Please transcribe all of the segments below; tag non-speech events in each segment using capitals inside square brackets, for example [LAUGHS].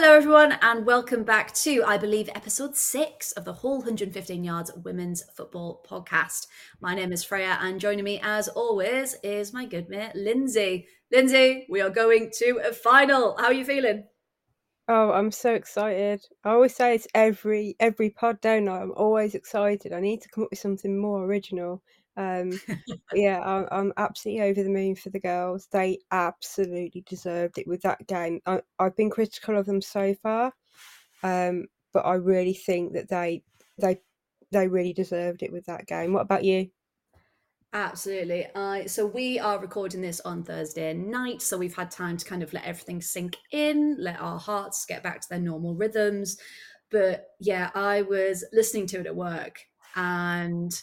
Hello, everyone, and welcome back to, I believe, episode six of the Whole 115 Yards Women's Football Podcast. My name is Freya, and joining me, as always, is my good mate, Lindsay. Lindsay, we are going to a final. How are you feeling? Oh, I'm so excited. I always say it's every every pod, don't I? I'm always excited. I need to come up with something more original. Um, [LAUGHS] yeah, I'm, I'm absolutely over the moon for the girls. They absolutely deserved it with that game. I, I've been critical of them so far, um, but I really think that they they they really deserved it with that game. What about you? Absolutely. I so we are recording this on Thursday night, so we've had time to kind of let everything sink in, let our hearts get back to their normal rhythms. But yeah, I was listening to it at work and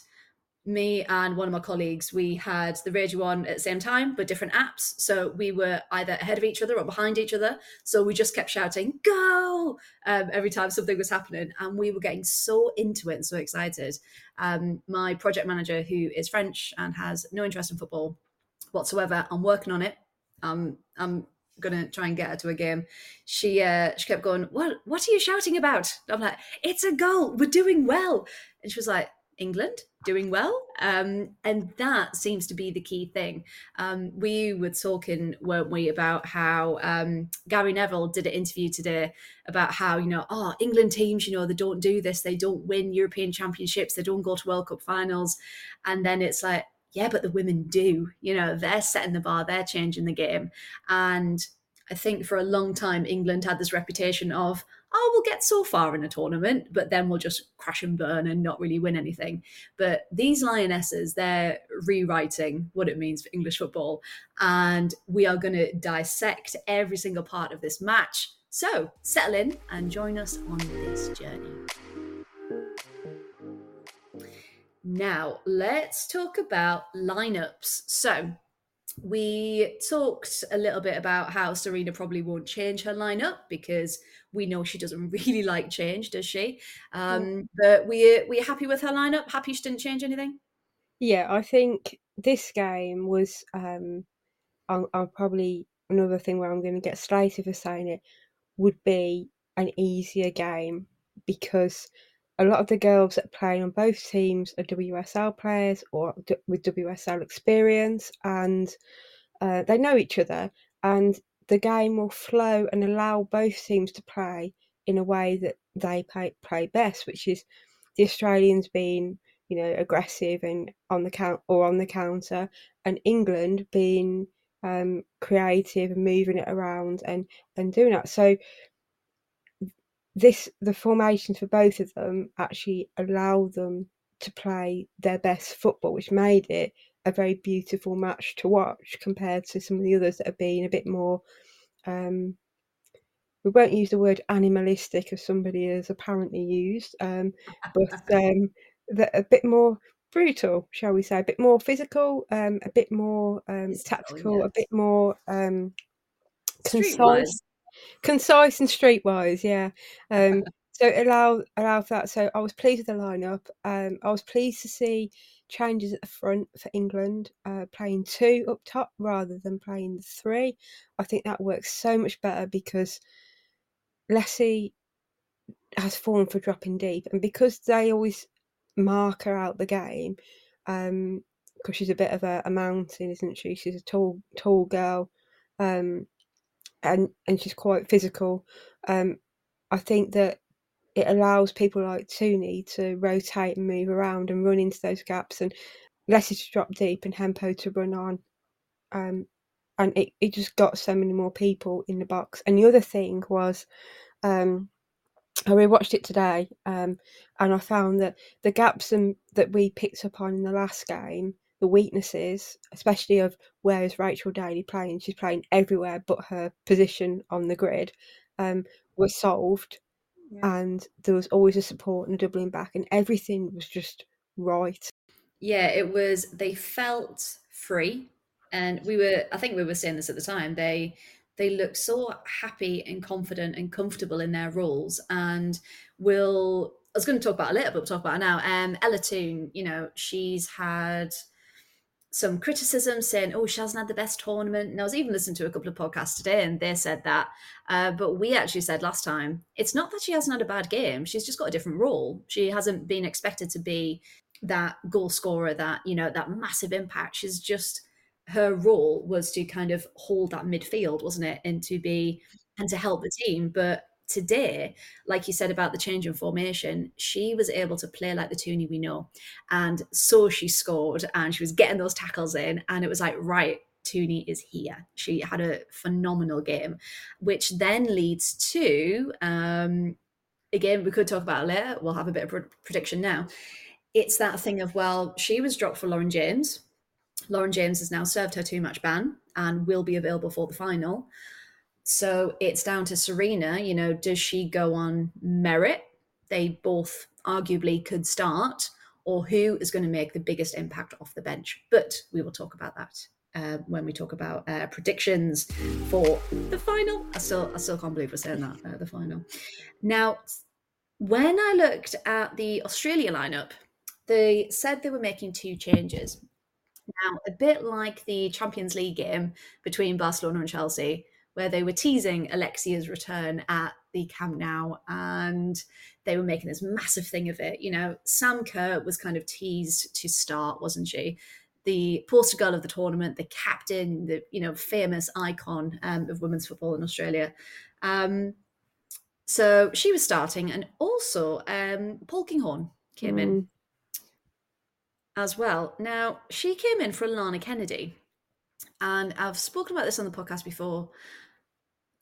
me and one of my colleagues, we had the radio on at the same time, but different apps. So we were either ahead of each other or behind each other. So we just kept shouting, go, um, every time something was happening. And we were getting so into it and so excited. Um, my project manager, who is French and has no interest in football whatsoever, I'm working on it. Um, I'm gonna try and get her to a game. She uh, she kept going, What what are you shouting about? I'm like, It's a goal, we're doing well. And she was like, England doing well. Um, and that seems to be the key thing. Um, we were talking, weren't we, about how um, Gary Neville did an interview today about how, you know, oh, England teams, you know, they don't do this, they don't win European championships, they don't go to World Cup finals. And then it's like, yeah, but the women do, you know, they're setting the bar, they're changing the game. And I think for a long time, England had this reputation of, oh, we'll get so far in a tournament, but then we'll just crash and burn and not really win anything. But these Lionesses, they're rewriting what it means for English football. And we are going to dissect every single part of this match. So settle in and join us on this journey. Now, let's talk about lineups. So, we talked a little bit about how Sarina probably won't change her lineup because we know she doesn't [LAUGHS] really like change, does she? Um, but we we're happy with her lineup. Happy she didn't change anything. Yeah, I think this game was. Um, I'll, I'll probably another thing where I'm going to get slated for saying it would be an easier game because a lot of the girls that playing on both teams are WSL players or with WSL experience, and uh, they know each other, and the game will flow and allow both teams to play in a way that they play, play best, which is the Australians being you know aggressive and on the count or on the counter, and England being um, creative and moving it around and and doing that. So this the formations for both of them actually allow them to play their best football, which made it a very beautiful match to watch compared to some of the others that have been a bit more. Um, we won't use the word animalistic as somebody has apparently used, um, but [LAUGHS] um, a bit more brutal, shall we say, a bit more physical, um, a bit more um, tactical, a bit more um, concise concise and streetwise, yeah. Um, so allow allowed allowed that. So I was pleased with the lineup. Um, I was pleased to see changes at the front for England, uh, playing two up top rather than playing three. I think that works so much better because Lessi has fallen for dropping deep, and because they always mark her out the game, um, because she's a bit of a, a mountain, isn't she? She's a tall tall girl. Um, and and she's quite physical. Um, I think that it allows people like Tooney to rotate and move around and run into those gaps, and Lessi to drop deep and Hempo to run on. Um, and it, it just got so many more people in the box. And the other thing was, um, I rewatched it today, um, and I found that the gaps and, that we picked up on in the last game the weaknesses, especially of where is Rachel Daly playing? She's playing everywhere but her position on the grid, um, were solved. Yeah. And there was always a support and a doubling back, and everything was just right. Yeah, it was. They felt free, and we were. I think we were saying this at the time. They they look so happy and confident and comfortable in their roles, and will. I was going to talk about a little, but we'll talk about it now. Um, Ella Toone, you know, she's had some criticism saying, oh, she hasn't had the best tournament. And I was even listening to a couple of podcasts today and they said that. Uh, but we actually said last time, it's not that she hasn't had a bad game. She's just got a different role. She hasn't been expected to be that goal scorer, that, you know, that massive impact. She's just, her role was to kind of hold that midfield, wasn't it? And to be, and to help the team. But today, like you said about the change in formation, she was able to play like the Toonie we know. And so she scored and she was getting those tackles in. And it was like, right, Toonie is here. She had a phenomenal game, which then leads to, um, again, we could talk about it later. We'll have a bit of prediction now. It's that thing of, well, she was dropped for Lauren James. Lauren James has now served her two match ban and will be available for the final. So it's down to Sarina, you know, does she go on merit? They both arguably could start, or who is going to make the biggest impact off the bench? But we will talk about that uh, when we talk about uh, predictions for the final. I still, I still can't believe we're saying that uh, the final. Now, when I looked at the Australia lineup, they said they were making two changes. Now, a bit like the Champions League game between Barcelona and Chelsea, where they were teasing Alexia's return at the Camp Nou and they were making this massive thing of it. You know, Sam Kerr was kind of teased to start, wasn't she? The poster girl of the tournament, the captain, the you know famous icon um, of women's football in Australia. Um, so she was starting, and also um, Polkinghorne came mm. in as well. Now she came in for Alanna Kennedy, and I've spoken about this on the podcast before.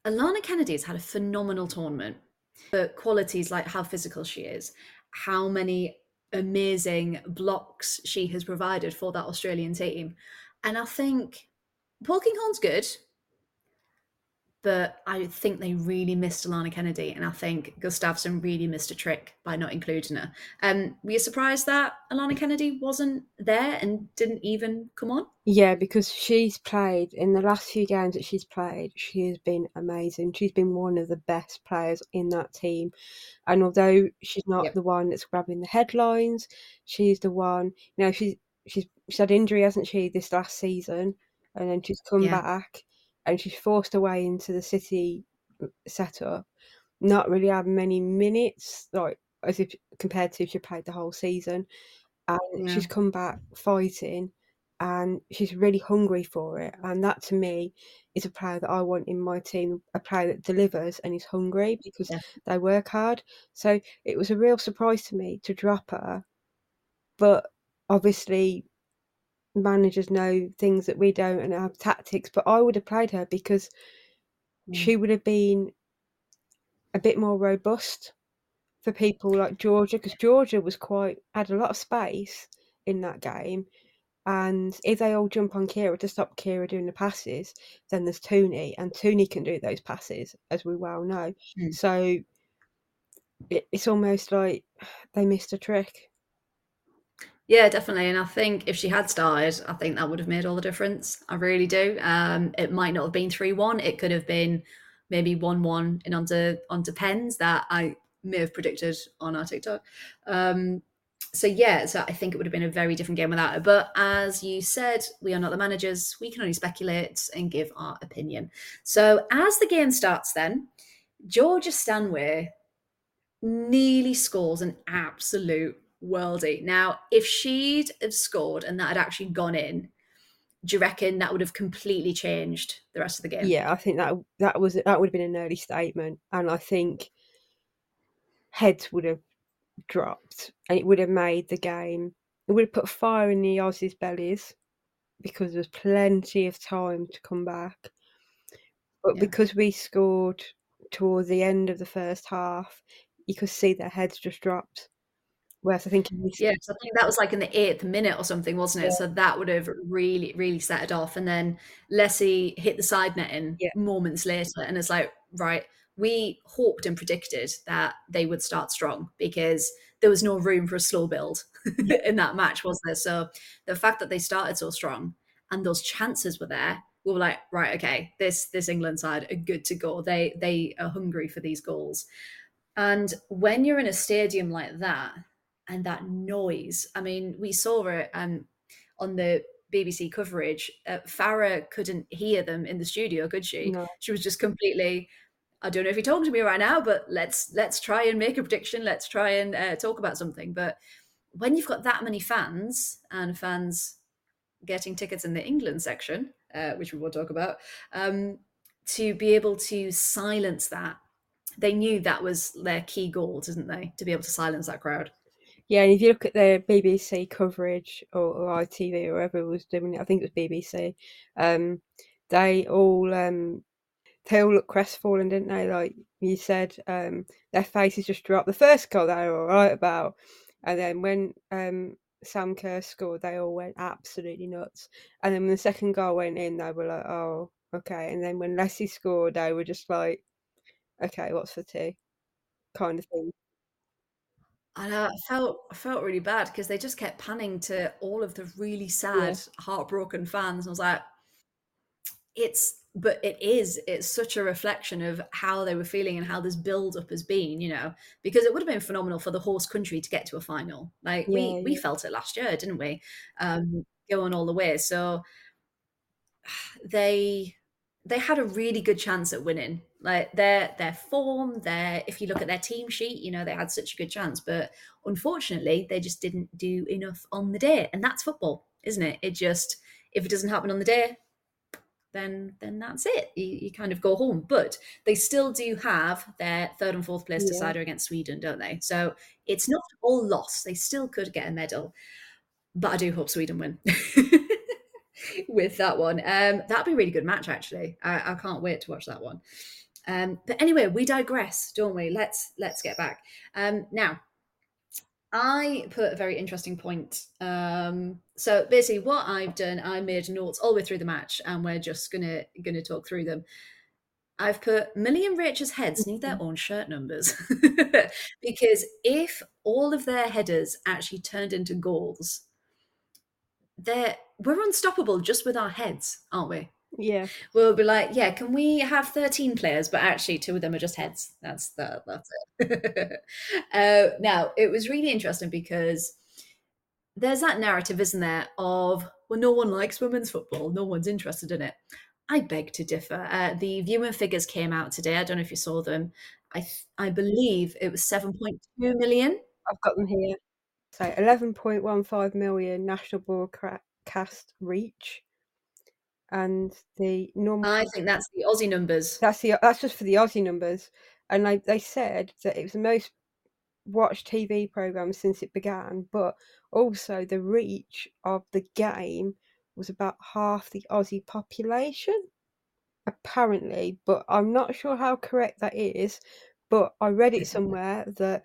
Alanna Kennedy's had a phenomenal tournament. The qualities like how physical she is, how many amazing blocks she has provided for that Australian team. And I think Paul good but I think they really missed Alanna Kennedy, and I think Gustavsson really missed a trick by not including her. Um, were you surprised that Alanna Kennedy wasn't there and didn't even come on? Yeah, because she's played in the last few games that she's played, she has been amazing. She's been one of the best players in that team, and although she's not yep. the one that's grabbing the headlines, she's the one. You know, she's she's she's had injury, hasn't she, this last season, and then she's come yeah. back and she's forced away into the city uh, setup, not really having many minutes, like as if compared to if she played the whole season. And yeah. she's come back fighting and she's really hungry for it. And that to me is a player that I want in my team, a player that delivers and is hungry because yeah. they work hard. So it was a real surprise to me to drop her. But obviously managers know things that we don't and have tactics, but I would have played her because mm. she would have been a bit more robust for people like Georgia because Georgia was quite had a lot of space in that game. And if they all jump on Keira to stop Keira doing the passes, then there's Toonie, and Toonie can do those passes, as we well know. Mm. So it, it's almost like they missed a trick. Yeah, definitely. And I think if she had started, I think that would have made all the difference. I really do. Um, it might not have been 3 1. It could have been maybe 1 1 in onto, onto pens that I may have predicted on our TikTok. Um, so, yeah, so I think it would have been a very different game without her. But as you said, we are not the managers. We can only speculate and give our opinion. So, as the game starts, then, Georgia Stanway nearly scores an absolute worldy. Now, if she'd have scored and that had actually gone in, do you reckon that would have completely changed the rest of the game? Yeah, I think that that was that would have been an early statement, and I think heads would have dropped, and it would have made the game. It would have put fire in the Aussies' bellies because there was plenty of time to come back. But yeah. because we scored towards the end of the first half, you could see their heads just dropped. Whereas I think yes, I think that was like in the eighth minute or something, wasn't it? Yeah. So that would have really, really set it off. And then Lessi hit the side netting yeah. moments later, and it's like, right, we hoped and predicted that they would start strong because there was no room for a slow build [LAUGHS] in that match, was there? So the fact that they started so strong and those chances were there, we were like, right, okay, this this England side are good to go. They they are hungry for these goals. And when you're in a stadium like that, and that noise. I mean, we saw it um, on the BBC coverage, uh, Fara couldn't hear them in the studio, could she? No. She was just completely. I don't know if you're talking to me right now, but let's let's try and make a prediction. Let's try and uh, talk about something. But when you've got that many fans and fans getting tickets in the England section, uh, which we will talk about, um, to be able to silence that, they knew that was their key goal, didn't they? To be able to silence that crowd. Yeah, and if you look at the BBC coverage or, or ITV or whoever was doing it, I think it was BBC. Um, they all um, they all look crestfallen, didn't they? Like you said, um, their faces just dropped. The first goal they were all right about, and then when um, Sam Kerr scored, they all went absolutely nuts. And then when the second goal went in, they were like, "Oh, okay." And then when Lessi scored, they were just like, "Okay, what's for tea?" kind of thing. And I felt I felt really bad because they just kept panning to all of the really sad, heartbroken fans. And I was like, it's but it is it's such a reflection of how they were feeling and how this build up has been you know? Because it would have been phenomenal for the horse country to get to a final. Like Yeah, we we felt it last year didn't we? Um going all the way. So [SIGHS] they they had a really good chance at winning like their their form their if you look at their team sheet you know they had such a good chance but unfortunately they just didn't do enough on the day and that's football isn't it it just if it doesn't happen on the day then then that's it. You, you, kind of go home. But they still do have their third and fourth place yeah. decider against Sweden, don't they? So it's not all lost. They still could get a medal. But I do hope Sweden win [LAUGHS] with that one. Um, that'd be a really good match, actually. I, I can't wait to watch that one. Um, but anyway, we digress, don't we? Let's let's get back. Um, now, I put a very interesting point. Um, so basically, what I've done, I made notes all the way through the match, and we're just gonna gonna talk through them. I've put Millie and Rachel's heads need their own shirt numbers [LAUGHS] because if all of their headers actually turned into goals, they're we're unstoppable just with our heads, aren't we? Yeah. We'll be like, yeah, can we have 13 players, but actually two of them are just heads. That's that, that's it. [LAUGHS] uh, now, it was really interesting because there's that narrative, isn't there, of, well, no one likes women's football. No one's interested in it. I beg to differ. Uh, the viewing figures came out today. I don't know if you saw them. I th- I believe it was 7.2 million. I've got them here. So 11.15 million national broadcast reach and the normal. I think that's the Aussie numbers. That's the that's just for the Aussie numbers, and like they said that it was the most watched TV program since it began, but also the reach of the game was about half the Aussie population, apparently. But I'm not sure how correct that is. But I read it [LAUGHS] somewhere that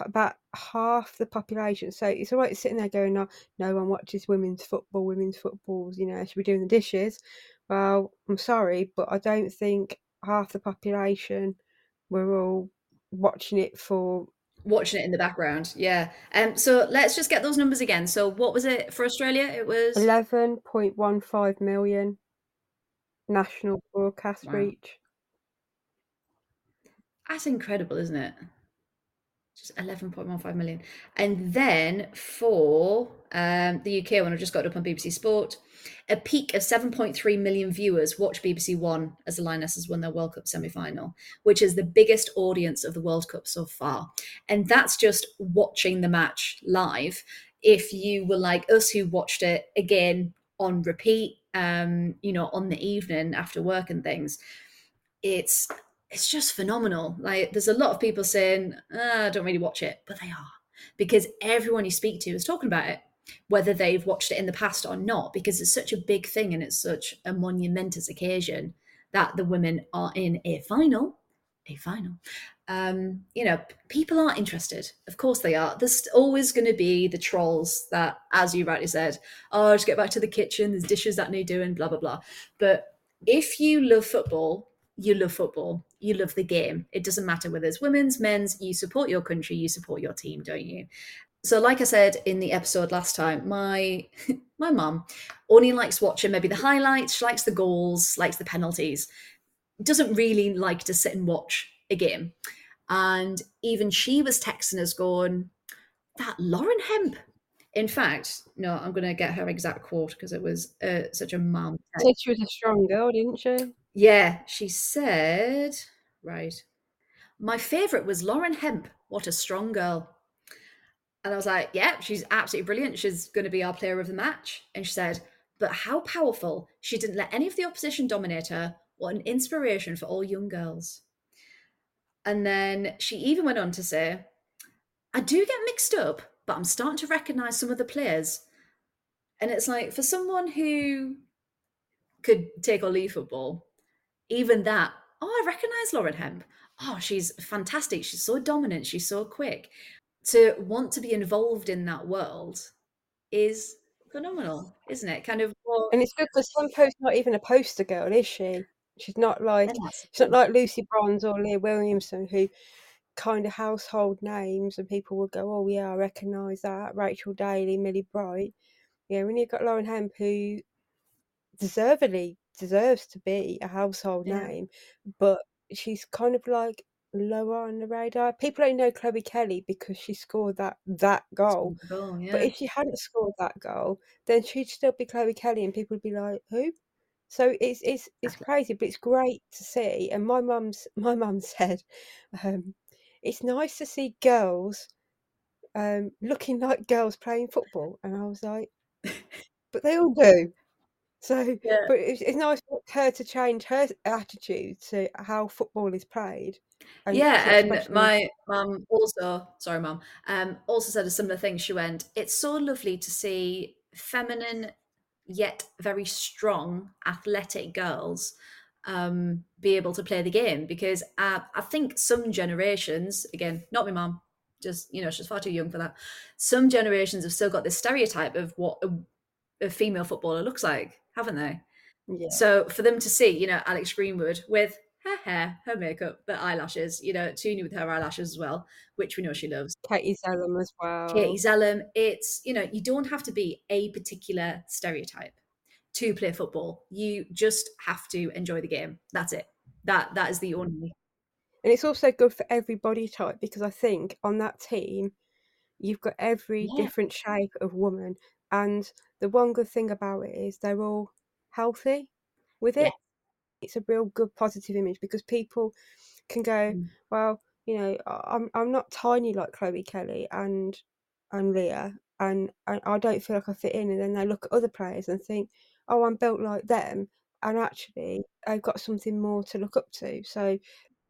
about half the population. So it's all right sitting there going, no, no one watches women's football, women's footballs, you know, should be doing the dishes. Well, I'm sorry, but I don't think half the population were all watching it for watching it in the background. Yeah. Um so let's just get those numbers again. So what was it for Australia? It was 11.15 million national broadcast wow. reach. That's incredible, isn't it? Just 11.15 million. And then for um, the UK one, I've just got it up on BBC Sport, a peak of 7.3 million viewers watch BBC One as the Lionesses won their World Cup semi final, which is the biggest audience of the World Cup so far. And that's just watching the match live. If you were like us who watched it again on repeat, um, you know, on the evening after work and things, it's it's just phenomenal. Like there's a lot of people saying, oh, I don't really watch it, but they are because everyone you speak to is talking about it, whether they've watched it in the past or not, because it's such a big thing and it's such a monumentous occasion that the women are in a final, a final. Um, you know, people are interested. Of course they are. There's always going to be the trolls that, as you rightly said, oh, just get back to the kitchen. There's dishes that need doing, blah blah blah. But if you love football, you love football you love the game. It doesn't matter whether it's women's, men's, you support your country, you support your team, don't you? So, like I said in the episode last time, my [LAUGHS] my mum only likes watching maybe the highlights. She likes the goals, likes the penalties. Doesn't really like to sit and watch a game. And even she was texting us, going, "That Lauren Hemp In fact, no, I'm going to get her exact quote because it was uh, such a mum. Said she was a strong girl, didn't she? Yeah, she said, right. My favourite was Lauren Hemp. What a strong girl. And I was like, yeah, she's absolutely brilliant. She's going to be our player of the match. And she said, but how powerful. She didn't let any of the opposition dominate her. What an inspiration for all young girls. And then she even went on to say, I do get mixed up, but I'm starting to recognize some of the players. And it's like, for someone who could take or leave football, even that, oh, I recognize Lauren Hemp. Oh, she's fantastic. She's so dominant. She's so quick to want to be involved in that world is phenomenal, isn't it? Kind of. More... And it's good because Hempo's not even a poster girl, is she? She's not like she's not like Lucy Bronze or Leah Williamson, who kind of household names, and people will go, "Oh yeah, I recognise that." Rachel Daly, Millie Bright. Yeah, when you've got Lauren Hemp, who deservedly deserves to be a household yeah. name, but she's kind of like lower on the radar. People only know Chloe Kelly because she scored that that goal. goal yeah. But if she hadn't scored that goal, then she'd still be Chloe Kelly, and people would be like, "Who?" So it's it's it's crazy, but it's great to see. And my mum's [LAUGHS] my mum said, um, "It's nice to see girls um, looking like girls playing football," and I was like, [LAUGHS] "But they all do." So, yeah. but it's, it's nice for her to change her attitude to how football is played. And yeah, and my mum also, sorry, mum, um, also said a similar thing. She went, "It's so lovely to see feminine yet very strong, athletic girls um, be able to play the game." Because uh, I think some generations, again, not my mum, just you know, she's far too young for that. Some generations have still got this stereotype of what a, a female footballer looks like, haven't they? Yeah. So for them to see, you know, Alex Greenwood with her hair, her makeup, the eyelashes, you know, Tooney with her eyelashes as well, which we know she loves. Katie Zelem as well. Katie Zelem. It's, you know, you don't have to be a particular stereotype to play football. You just have to enjoy the game. That's it. That that is the only and it's also good for every body type because I think on that team you've got every yeah. different shape of woman and the one good thing about it is they're all healthy with it. Yeah it's a real good positive image because people can go, mm. well, you know, I'm I'm not tiny like Chloe Kelly and and Leah, and, and I don't feel like I fit in. And then they look at other players and think, oh, I'm built like them, and actually, I've got something more to look up to. So,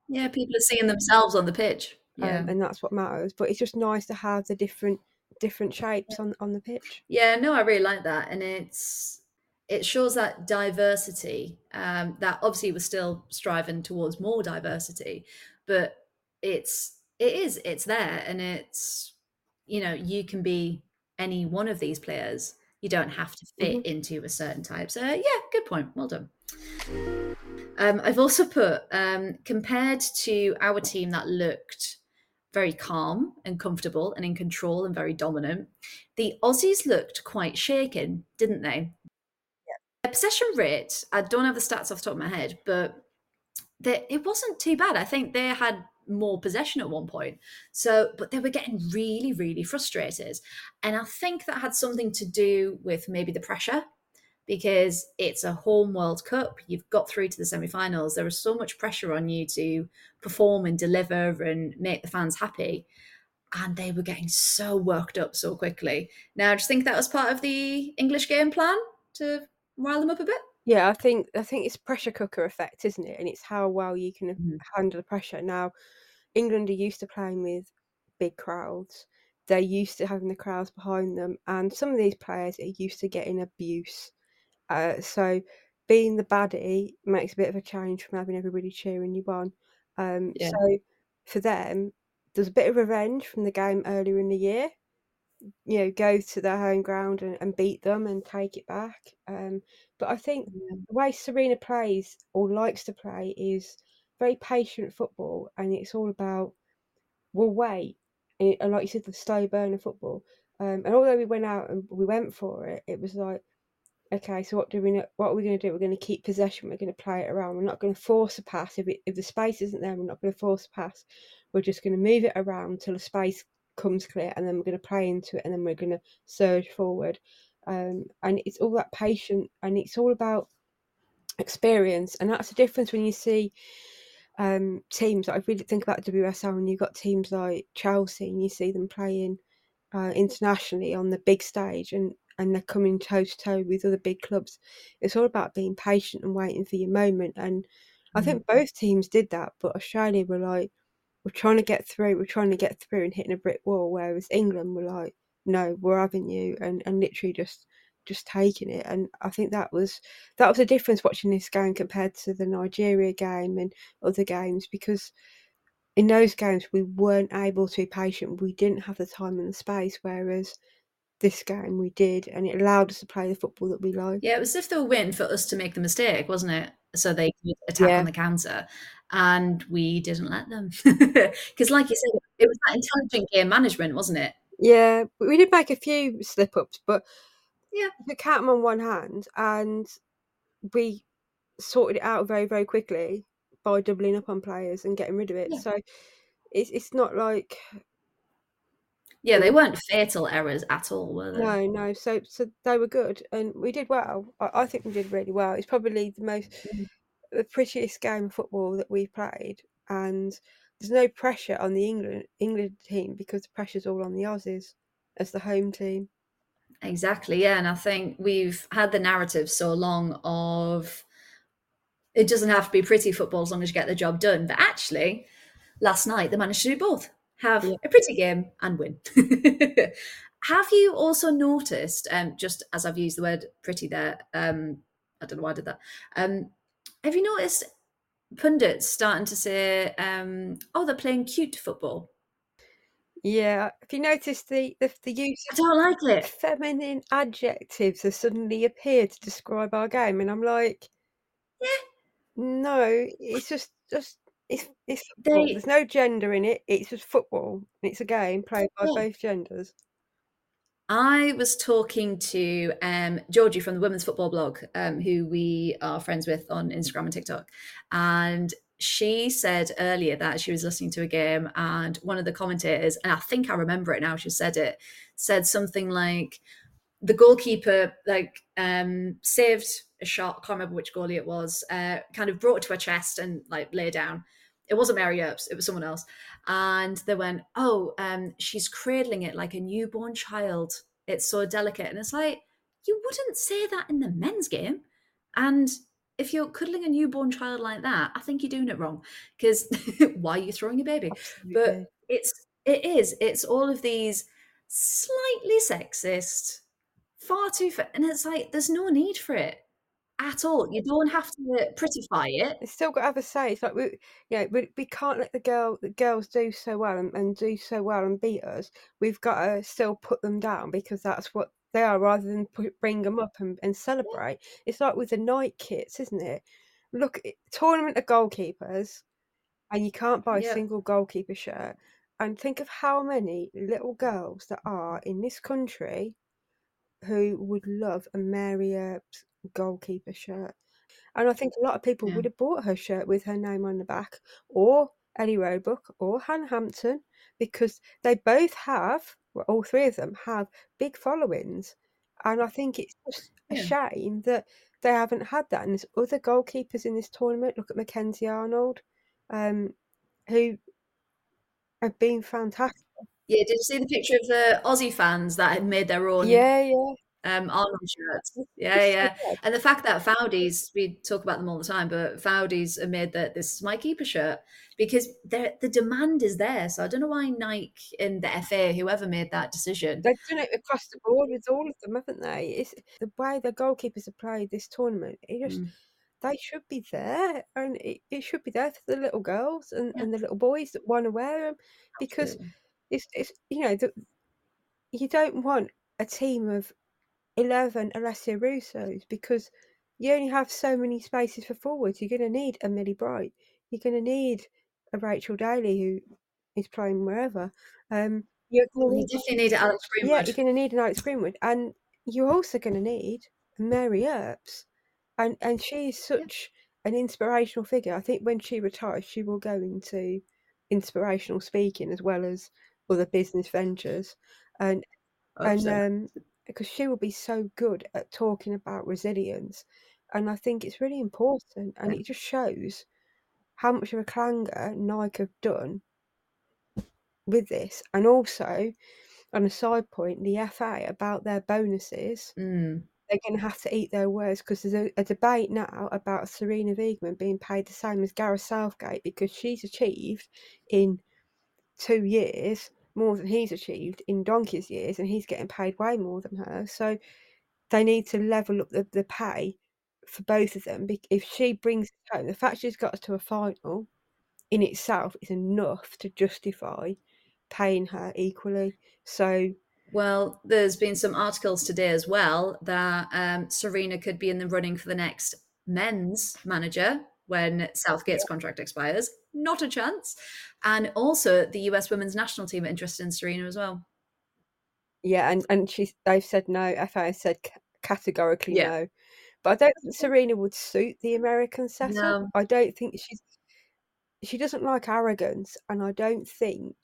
yeah, people are seeing themselves on the pitch. Um, yeah, um, and that's what matters. But it's just nice to have the different different shapes on on the pitch. Yeah, no, I really like that, and it's it shows that diversity um, that obviously we're still striving towards more diversity but it's it is it's there and it's you know you can be any one of these players. You don't have to fit mm-hmm. into a certain type. So yeah good point. Well done. Um, i've also put um, compared to our team that looked very calm and comfortable and in control and very dominant the aussies looked quite shaken didn't they possession rate, I don't have the stats off the top of my head, but it wasn't too bad. I think they had more possession at one point. So, but they were getting really, really frustrated. And I think that had something to do with maybe the pressure because it's a home World Cup. You've got through to the semi finals. There is so much pressure on you to perform and deliver and make the fans happy. And they were getting so worked up so quickly. Now, I just think that was part of the English game plan to rile them up a bit? Yeah, I think I think it's pressure cooker effect, isn't it? And it's how well you can mm. handle the pressure. Now, England are used to playing with big crowds. They're used to having the crowds behind them, and some of these players are used to getting abuse. Uh, so, being the baddie makes a bit of a change from having everybody cheering you on. Um, yeah. So, for them, there's a bit of revenge from the game earlier in the year you know go to their home ground and, and beat them and take it back. Um, but I think yeah. the way Sarina plays or likes to play is very patient football, and it's all about we'll wait. And, it, and like you said, the slow burner football. Um, and although we went out and we went for it, it was like, okay, so what do we? What are we going to do? We're going to keep possession. We're going to play it around. We're not going to force a pass. If it, if the space isn't there, we're not going to force a pass. We're just going to move it around till the space comes clear, and then we're going to play into it, and then we're going to surge forward. Um, and it's all that patient, and it's all about experience, and that's the difference when you see um, teams. I really think about WSL, and you've got teams like Chelsea, and you see them playing uh, internationally on the big stage, and and they're coming toe to toe with other big clubs. It's all about being patient and waiting for your moment. And I think Mm-hmm. both teams did that, but Australia were like, we're trying to get through, we're trying to get through and hitting a brick wall, whereas England were like, no, we're having you, and and literally just just taking it. And I think that was that was a difference watching this game compared to the Nigeria game and other games because in those games we weren't able to be patient. We didn't have the time and the space, whereas this game we did, and it allowed us to play the football that we like. Yeah, it was as if they were waiting for us to make the mistake, wasn't it? So they could attack Yeah. on the counter, and we didn't let them. [LAUGHS] Because, like you said, it was that intelligent game management, wasn't it? Yeah, we did make a few slip ups, but Yeah. you count them on one hand, and we sorted it out very, very quickly by doubling up on players and getting rid of it. Yeah. So it's it's not like Yeah, they weren't fatal errors at all, were they? no, no. So so they were good, and we did well. I, I think we did really well. It's probably the most Mm. the prettiest game of football that we've played, and there's no pressure on the England England team because the pressure's all on the Aussies as the home team. Exactly, yeah. And I think we've had the narrative so long of it doesn't have to be pretty football as long as you get the job done. But actually, last night they managed to do both have Yeah. a pretty game and win. [LAUGHS] have you also noticed, um, just as I've used the word pretty there, um, I don't know why I did that. Um, have you noticed pundits starting to say, um, oh, they're playing cute football? Yeah, if you notice the the, the use I don't like it. feminine adjectives have suddenly appeared to describe our game, and I'm like, Yeah. no, it's just just it's it's. They There's no gender in it. It's just football. It's a game played by Yeah. both genders. I was talking to um, Georgie from the Women's Football blog, um, who we are friends with on Instagram and TikTok. And she said earlier that she was listening to a game, and one of the commentators, and I think I remember it now, she said it, said something like, the goalkeeper like um saved a shot can't remember which goalie it was uh kind of brought to her chest and like lay down it wasn't mary earps it was someone else. And they went oh um she's cradling it like a newborn child. It's so delicate. And it's like you wouldn't say that in the men's game. And if you're cuddling a newborn child like that i think you're doing it wrong because [LAUGHS] why are you throwing a baby? But it's it is it's all of these slightly sexist far too fa- and it's like there's no need for it at all you don't have to prettify it It's still got to have a say. It's like we, yeah, we, we can't let the girl the girls do so well and, and do so well and beat us. We've got to still put them down because that's what they are, rather than put, bring them up and, and celebrate. It's like with the Nike kits, isn't it? Look, tournament of goalkeepers, and you can't buy a Yeah. single goalkeeper shirt. And think of how many little girls there are in this country who would love a Mary Earps goalkeeper shirt. And I think a lot of people Yeah. would have bought her shirt with her name on the back, or Ellie Roebuck, or Hannah Hampton, because they both have, well, all three of them have big followings. And I think it's just a shame that they haven't had that. And there's other goalkeepers in this tournament. Look at Mackenzie Arnold, um, who have been fantastic. yeah did you see the picture of the aussie fans that had made their own Yeah, yeah. Um arnold shirts [LAUGHS] yeah yeah and the fact that Foudies, we talk about them all the time, but Foudies have made that this is my keeper shirt because the the demand is there. So I don't know why Nike and the FA, whoever made that decision, They've done it across the board with all of them, haven't they? It's the way the goalkeepers have played this tournament. It just Mm. they should be there, and it, it should be there for the little girls and, Yeah. and the little boys that want to wear them because Absolutely. it's it's you know the, you don't want a team of eleven Alessia Russos because you only have so many spaces for forwards. You're going to need a Millie Bright. You're going to need a Rachel Daly who is playing wherever. Um, you're going to You need definitely need Alex Greenwood. yeah, you're going to need an Alex Greenwood, and you're also going to need Mary Earps, and and she is such an inspirational figure. I think when she retires, she will go into inspirational speaking as well as other business ventures, and and um, because she will be so good at talking about resilience, and I think it's really important, and it just shows how much of a clanger Nike have done with this, and also on a side point, the FA about their bonuses. Mm. They're going to have to eat their words because there's a, a, debate now about Sarina Wiegman being paid the same as Gareth Southgate because she's achieved in two years more than he's achieved in Donkey's years, and he's getting paid way more than her. So they need to level up the, the pay for both of them. If she brings home, the fact she's got us to a final in itself is enough to justify paying her equally. So, well, there's been some articles today as well that um, Sarina could be in the running for the next men's manager when Southgate's yeah. contract expires. Not a chance. And also, the US women's national team are interested in Sarina as well. Yeah, and and she they've said no. FA said categorically yeah. no. But I don't think Sarina would suit the American setup. No. I don't think she's she doesn't like arrogance, and I don't think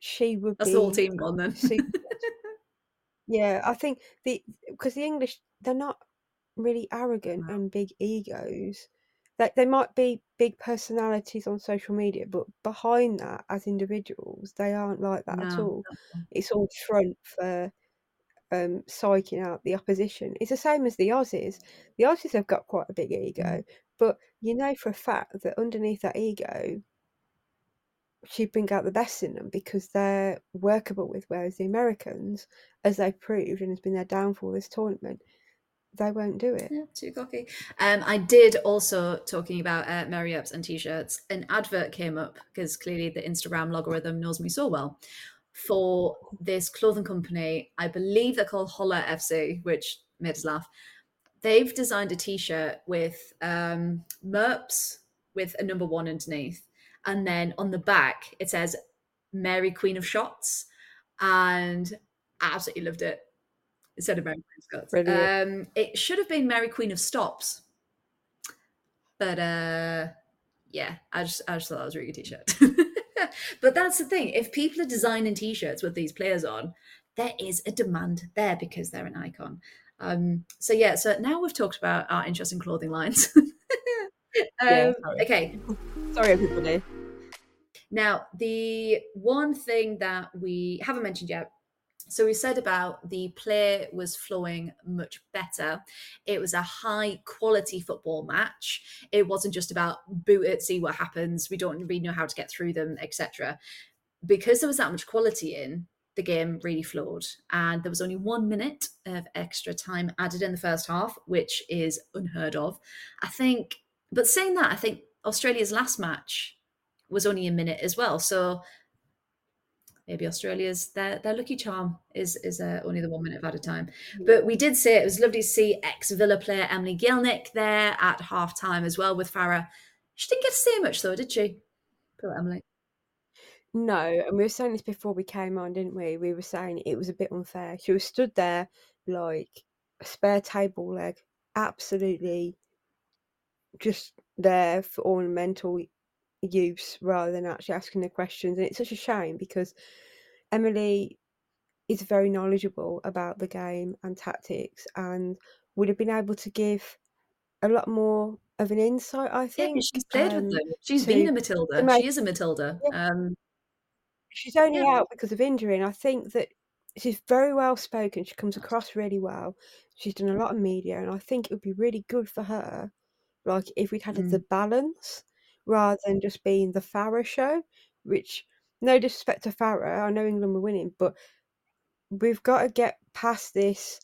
she would That's be the whole team gone then. [LAUGHS] yeah, I think the because the English they're not really arrogant no. and big egos. That they might be big personalities on social media, but behind that, as individuals, they aren't like that no. at all. It's all front for um, psyching out the opposition. It's the same as the Aussies. The Aussies have got quite a big ego, mm. but you know for a fact that underneath that ego, she'd bring out the best in them because they're workable with. Whereas the Americans, as they've proved and has been their downfall this tournament, they won't do it. Yeah, too cocky. Um, I did also talking about uh, Mary Earps and t-shirts. An advert came up because clearly the Instagram logarithm knows me so well for this clothing company. I believe they're called Holla FC, which made us laugh. They've designed a t-shirt with um, Merps with a number one underneath, and then on the back it says Mary Queen of Shots, and I absolutely loved it. Instead of Mary Queen of Scots, um, it should have been Mary Queen of Stops, but uh, yeah, I just I just thought that was a really good t-shirt. [LAUGHS] but that's the thing. If people are designing t-shirts with these players on, there is a demand there because they're an icon. Um, so yeah, so now we've talked about our interesting clothing lines. [LAUGHS] um, yeah, sorry. Okay. Sorry, everybody. Now, the one thing that we haven't mentioned yet so we said about the play was flowing much better. It was a high quality football match. It wasn't just about boot it, see what happens. We don't really know how to get through them, etc. Because there was that much quality in, the game really flowed. And there was only one minute of extra time added in the first half, which is unheard of. I think, but saying that, I think Australia's last match was only a minute as well. So maybe Australia's their their lucky charm is is uh, only the one minute at a time. But we did see it was lovely to see ex Villa player Emily Gielnik there at half time as well with Fara. She didn't get to see much though, did she? Poor Emily. No, and we were saying this before we came on, didn't we? We were saying it was a bit unfair. She was stood there like a spare table leg, absolutely just there for ornamental use rather than actually asking the questions. And it's such a shame because Emily is very knowledgeable about the game and tactics and would have been able to give a lot more of an insight, I think. Yeah, she's played um, with them. She's been a Matilda. Make, she is a Matilda. Yeah. Um, she's only yeah. out because of injury, and I think that she's very well spoken. She comes across really well. She's done a lot of media, and I think it would be really good for her, like if we'd had mm. the balance rather than just being the Fara show, which no disrespect to Fara, I know England were winning, but we've got to get past this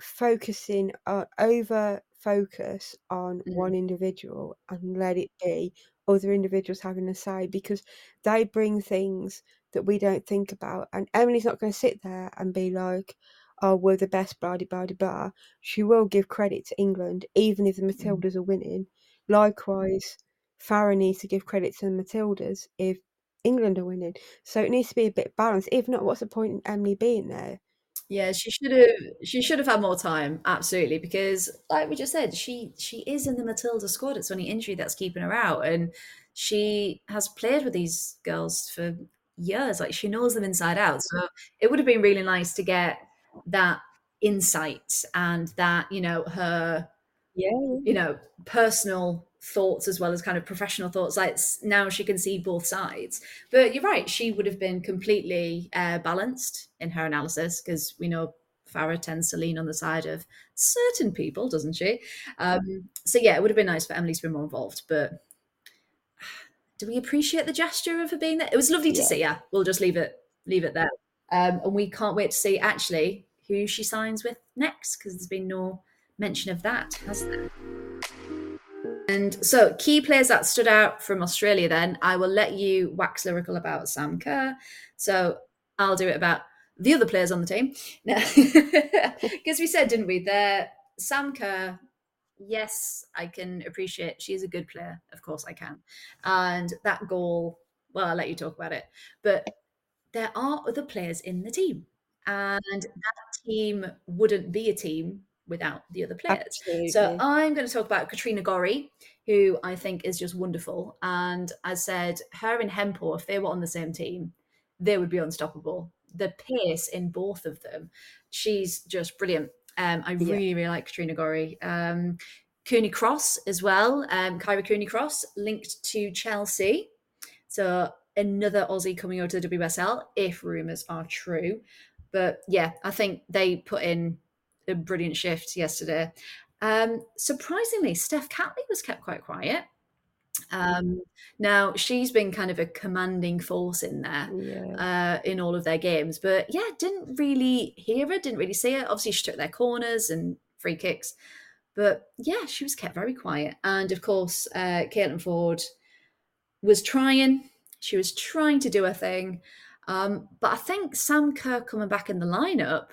focusing on over focus on mm. one individual and let it be other individuals having a say because they bring things that we don't think about. And Emily's not going to sit there and be like, oh, we're the best, blah, blah, blah, blah. She will give credit to England, even if the mm. Matildas mm. are winning. Likewise, Fara needs to give credit to the Matildas if England are winning. So it needs to be a bit balanced. If not, what's the point in Emily being there? Yeah, she should have. She should have had more time, absolutely, because like we just said, she she is in the Matilda squad. It's only injury that's keeping her out, and she has played with these girls for years. Like she knows them inside out. So it would have been really nice to get that insight and that, you know, her, yeah, you know, personal thoughts as well as kind of professional thoughts. Like now she can see both sides. But you're right, she would have been completely uh, balanced in her analysis because we know Fara tends to lean on the side of certain people, doesn't she? Um, so yeah, it would have been nice for Emily to be more involved, but [SIGHS] do we appreciate the gesture of her being there? It was lovely to Yeah. see her. We'll just leave it leave it there. Um, and we can't wait to see actually who she signs with next because there's been no mention of that, has there? And so, key players that stood out from Australia, then I will let you wax lyrical about Sam Kerr. So, I'll do it about the other players on the team. [LAUGHS] Because we said, didn't we, that Sam Kerr, yes, I can appreciate she's a good player. Of course, I can. And that goal, well, I'll let you talk about it. But there are other players in the team. And that team wouldn't be a team without the other players. absolutely. So I'm going to talk about Katrina Gorry, who I think is just wonderful. And I said, her and Hempel, if they were on the same team, they would be unstoppable. The pace in both of them, she's just brilliant. Um, I Yeah. really, really like Katrina Gorry. Um, Cooney Cross as well. Um, Kyra Cooney Cross linked to Chelsea. So another Aussie coming over to the WSL, if rumours are true. But yeah, I think they put in a brilliant shift yesterday. Um, surprisingly, Steph Catley was kept quite quiet. Um, now she's been kind of a commanding force in there yeah. uh, in all of their games, but yeah, didn't really hear her, didn't really see her. Obviously, she took their corners and free kicks, but yeah, she was kept very quiet. And of course, uh, Caitlin Foord was trying. She was trying to do a thing, um, but I think Sam Kerr coming back in the lineup,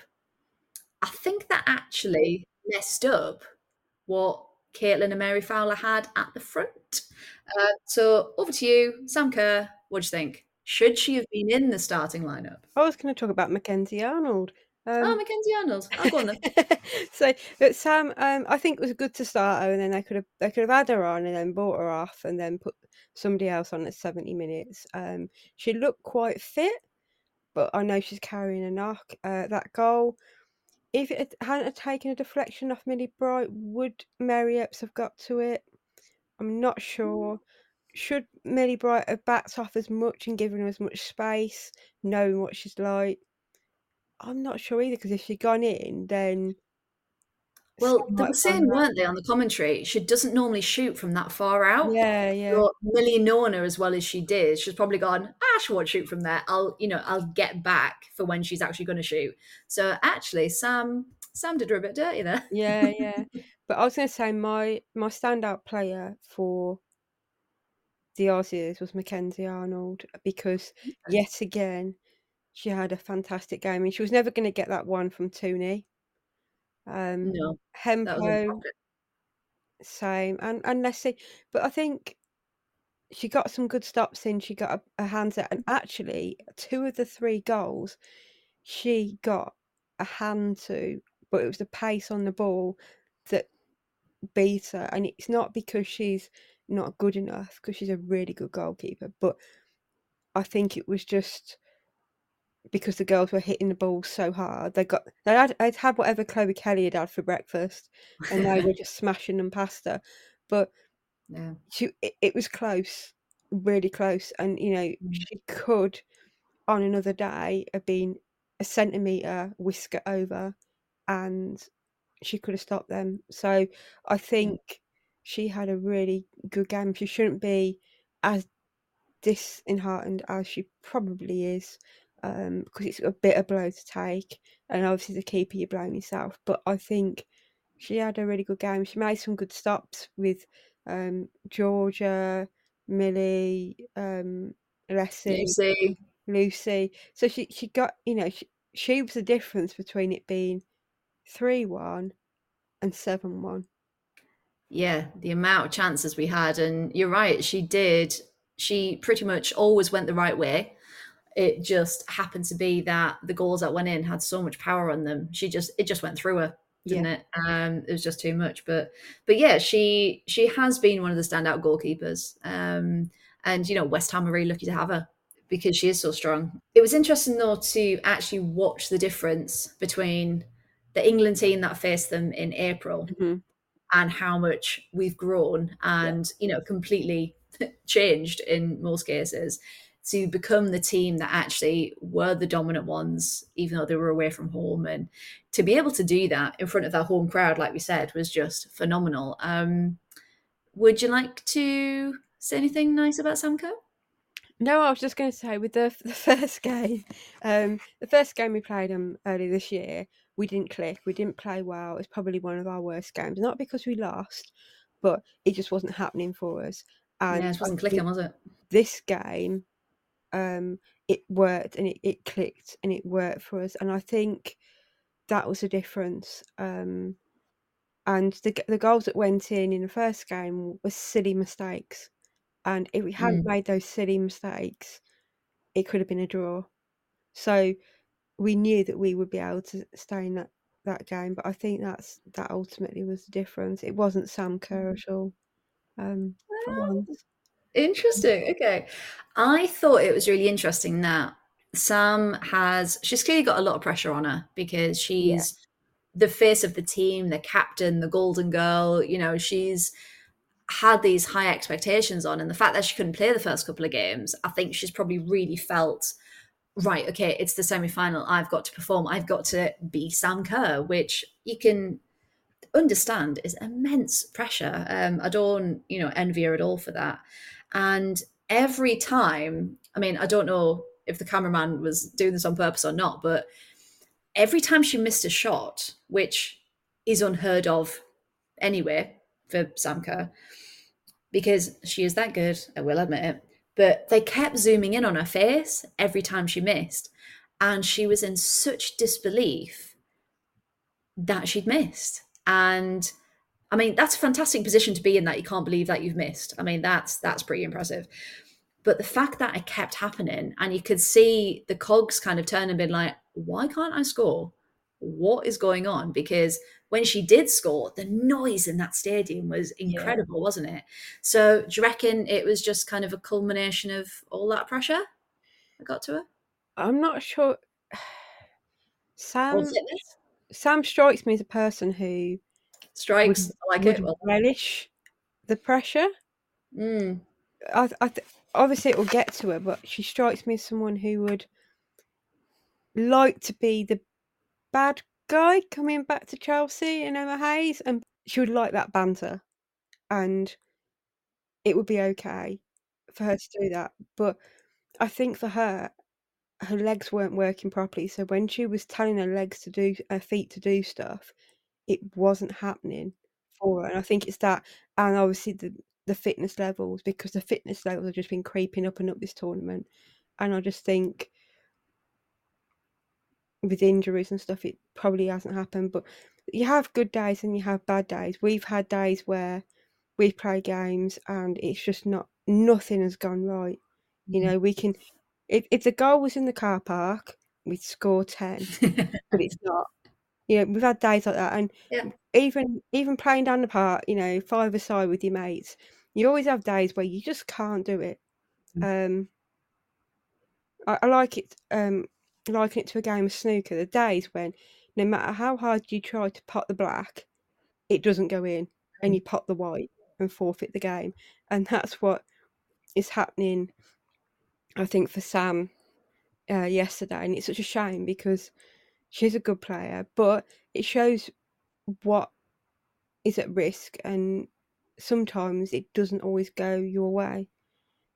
I think that actually messed up what Caitlin and Mary Fowler had at the front. Uh, so over to you, Sam Kerr. What do you think? Should she have been in the starting lineup? I was going to talk about Mackenzie Arnold. oh, Um, Mackenzie Arnold. I'll go on then. [LAUGHS] so, but Sam, um, I think it was good to start her, and then they could have they could have had her on and then brought her off, and then put somebody else on at seventy minutes. Um, she looked quite fit, but I know she's carrying a knock. Uh, that goal, if it hadn't taken a deflection off Millie Bright, would Mary Earps have got to it? I'm not sure. Mm. Should Millie Bright have backed off as much and given her as much space, knowing what she's like? I'm not sure either because if she'd gone in, then Well, they were saying, weren't they, on the commentary? She doesn't normally shoot from that far out. Yeah, yeah, So Millie knowing her as well as she did, she's probably gone, ah, she won't shoot from there. I'll, you know, I'll get back for when she's actually going to shoot. So actually, Sam, Sam did her a bit dirty there. yeah, yeah. But I was going to say my my standout player for the Aussies was Mackenzie Arnold because yet again she had a fantastic game. Mean, she was never going to get that one from Tooney. Um, No, Hempo, same, and and let's see. But I think she got some good stops in. She got a, a hands out, and actually, two of the three goals she got a hand to, but it was the pace on the ball that beat her. And it's not because she's not good enough, because she's a really good goalkeeper, but I think it was just because the girls were hitting the ball so hard. They got they had they'd had whatever Chloe Kelly had had for breakfast, and they were just smashing them past her. But [LAUGHS] yeah. she it, it was close, really close, and you know Mm. she could on another day have been a centimeter whisker over, and she could have stopped them. So I think she had a really good game. She shouldn't be as disheartened as she probably is, um, because it's a bitter blow to take, and obviously the keeper you blame yourself. But I think she had a really good game. She made some good stops with um, Georgia, Millie, um, Lessi, Lucy. Lucy. So she she got you know she, she was the difference between it being three one and seven one. Yeah, the amount of chances we had, and you're right, she did. She pretty much always went the right way. It just happened to be that the goals that went in had so much power on them. She just it just went through her, didn't it? Um, it was just too much. But but yeah, she she has been one of the standout goalkeepers. Um, and you know West Ham are really lucky to have her because she is so strong. It was interesting though to actually watch the difference between the England team that faced them in April Mm-hmm. and how much we've grown and you know completely [LAUGHS] changed in most cases to become the team that actually were the dominant ones even though they were away from home and to be able to do that in front of that home crowd like we said was just phenomenal um would you like to say anything nice about Sam Kerr? No, I was just going to say with the [LAUGHS] the first game, um, the first game we played um early this year, we didn't click. We didn't play well. It was probably one of our worst games. Not because we lost, but it just wasn't happening for us. And yeah, it wasn't clicking, was it? This game, um, it worked and it, it clicked and it worked for us. And I think that was a difference. Um, and the the goals that went in in the first game were silly mistakes. And if we hadn't Mm. made those silly mistakes, it could have been a draw. So we knew that we would be able to stay in that, that game. But I think that's that ultimately was the difference. It wasn't Sam Kerr at all. Um, for once. Interesting. Okay. I thought it was really interesting that Sam has, she's clearly got a lot of pressure on her because she's the face of the team, the captain, the golden girl. You know, she's had these high expectations on. And the fact that she couldn't play the first couple of games, I think she's probably really felt, right, okay, it's the semi final. I've got to perform. I've got to be Sam Kerr, which you can understand is immense pressure. Um, I don't, you know, envy her at all for that. And every time, I mean, I don't know if the cameraman was doing this on purpose or not, but every time she missed a shot, which is unheard of anyway for Sam Kerr, because she is that good, I will admit it. But they kept zooming in on her face every time she missed. And she was in such disbelief that she'd missed. And I mean, that's a fantastic position to be in that you can't believe that you've missed. I mean, that's that's pretty impressive. But the fact that it kept happening and you could see the cogs kind of turn and being like, why can't I score? What is going on? Because when she did score, the noise in that stadium was incredible, yeah. wasn't it? So do you reckon it was just kind of a culmination of all that pressure that got to her? I'm not sure. [SIGHS] Sam Sam strikes me as a person who strikes would, like would it. relish the pressure. Mm. I, I th- obviously it will get to her, but she strikes me as someone who would like to be the bad guy coming back to Chelsea and Emma Hayes, and she would like that banter, and it would be okay for her to do that. But I think for her, her legs weren't working properly. So when she was telling her legs to do, her feet to do stuff, it wasn't happening for her. And I think it's that, and obviously the the fitness levels because the fitness levels have just been creeping up and up this tournament. And I just think with injuries and stuff, it probably hasn't happened. But you have good days and you have bad days. We've had days where we play games and it's just not nothing has gone right. You mm. know, we can if if the goal was in the car park, we'd score ten, but it's not. You know, we've had days like that, and yeah. even even playing down the park, you know, five aside with your mates, you always have days where you just can't do it. Um, I, I like it. Um, liken it to a game of snooker. The days when no matter how hard you try to pot the black, it doesn't go in, and you pot the white and forfeit the game. And that's what is happening, I think, for Sam uh, yesterday. And it's such a shame because she's a good player, but it shows what is at risk, and sometimes it doesn't always go your way.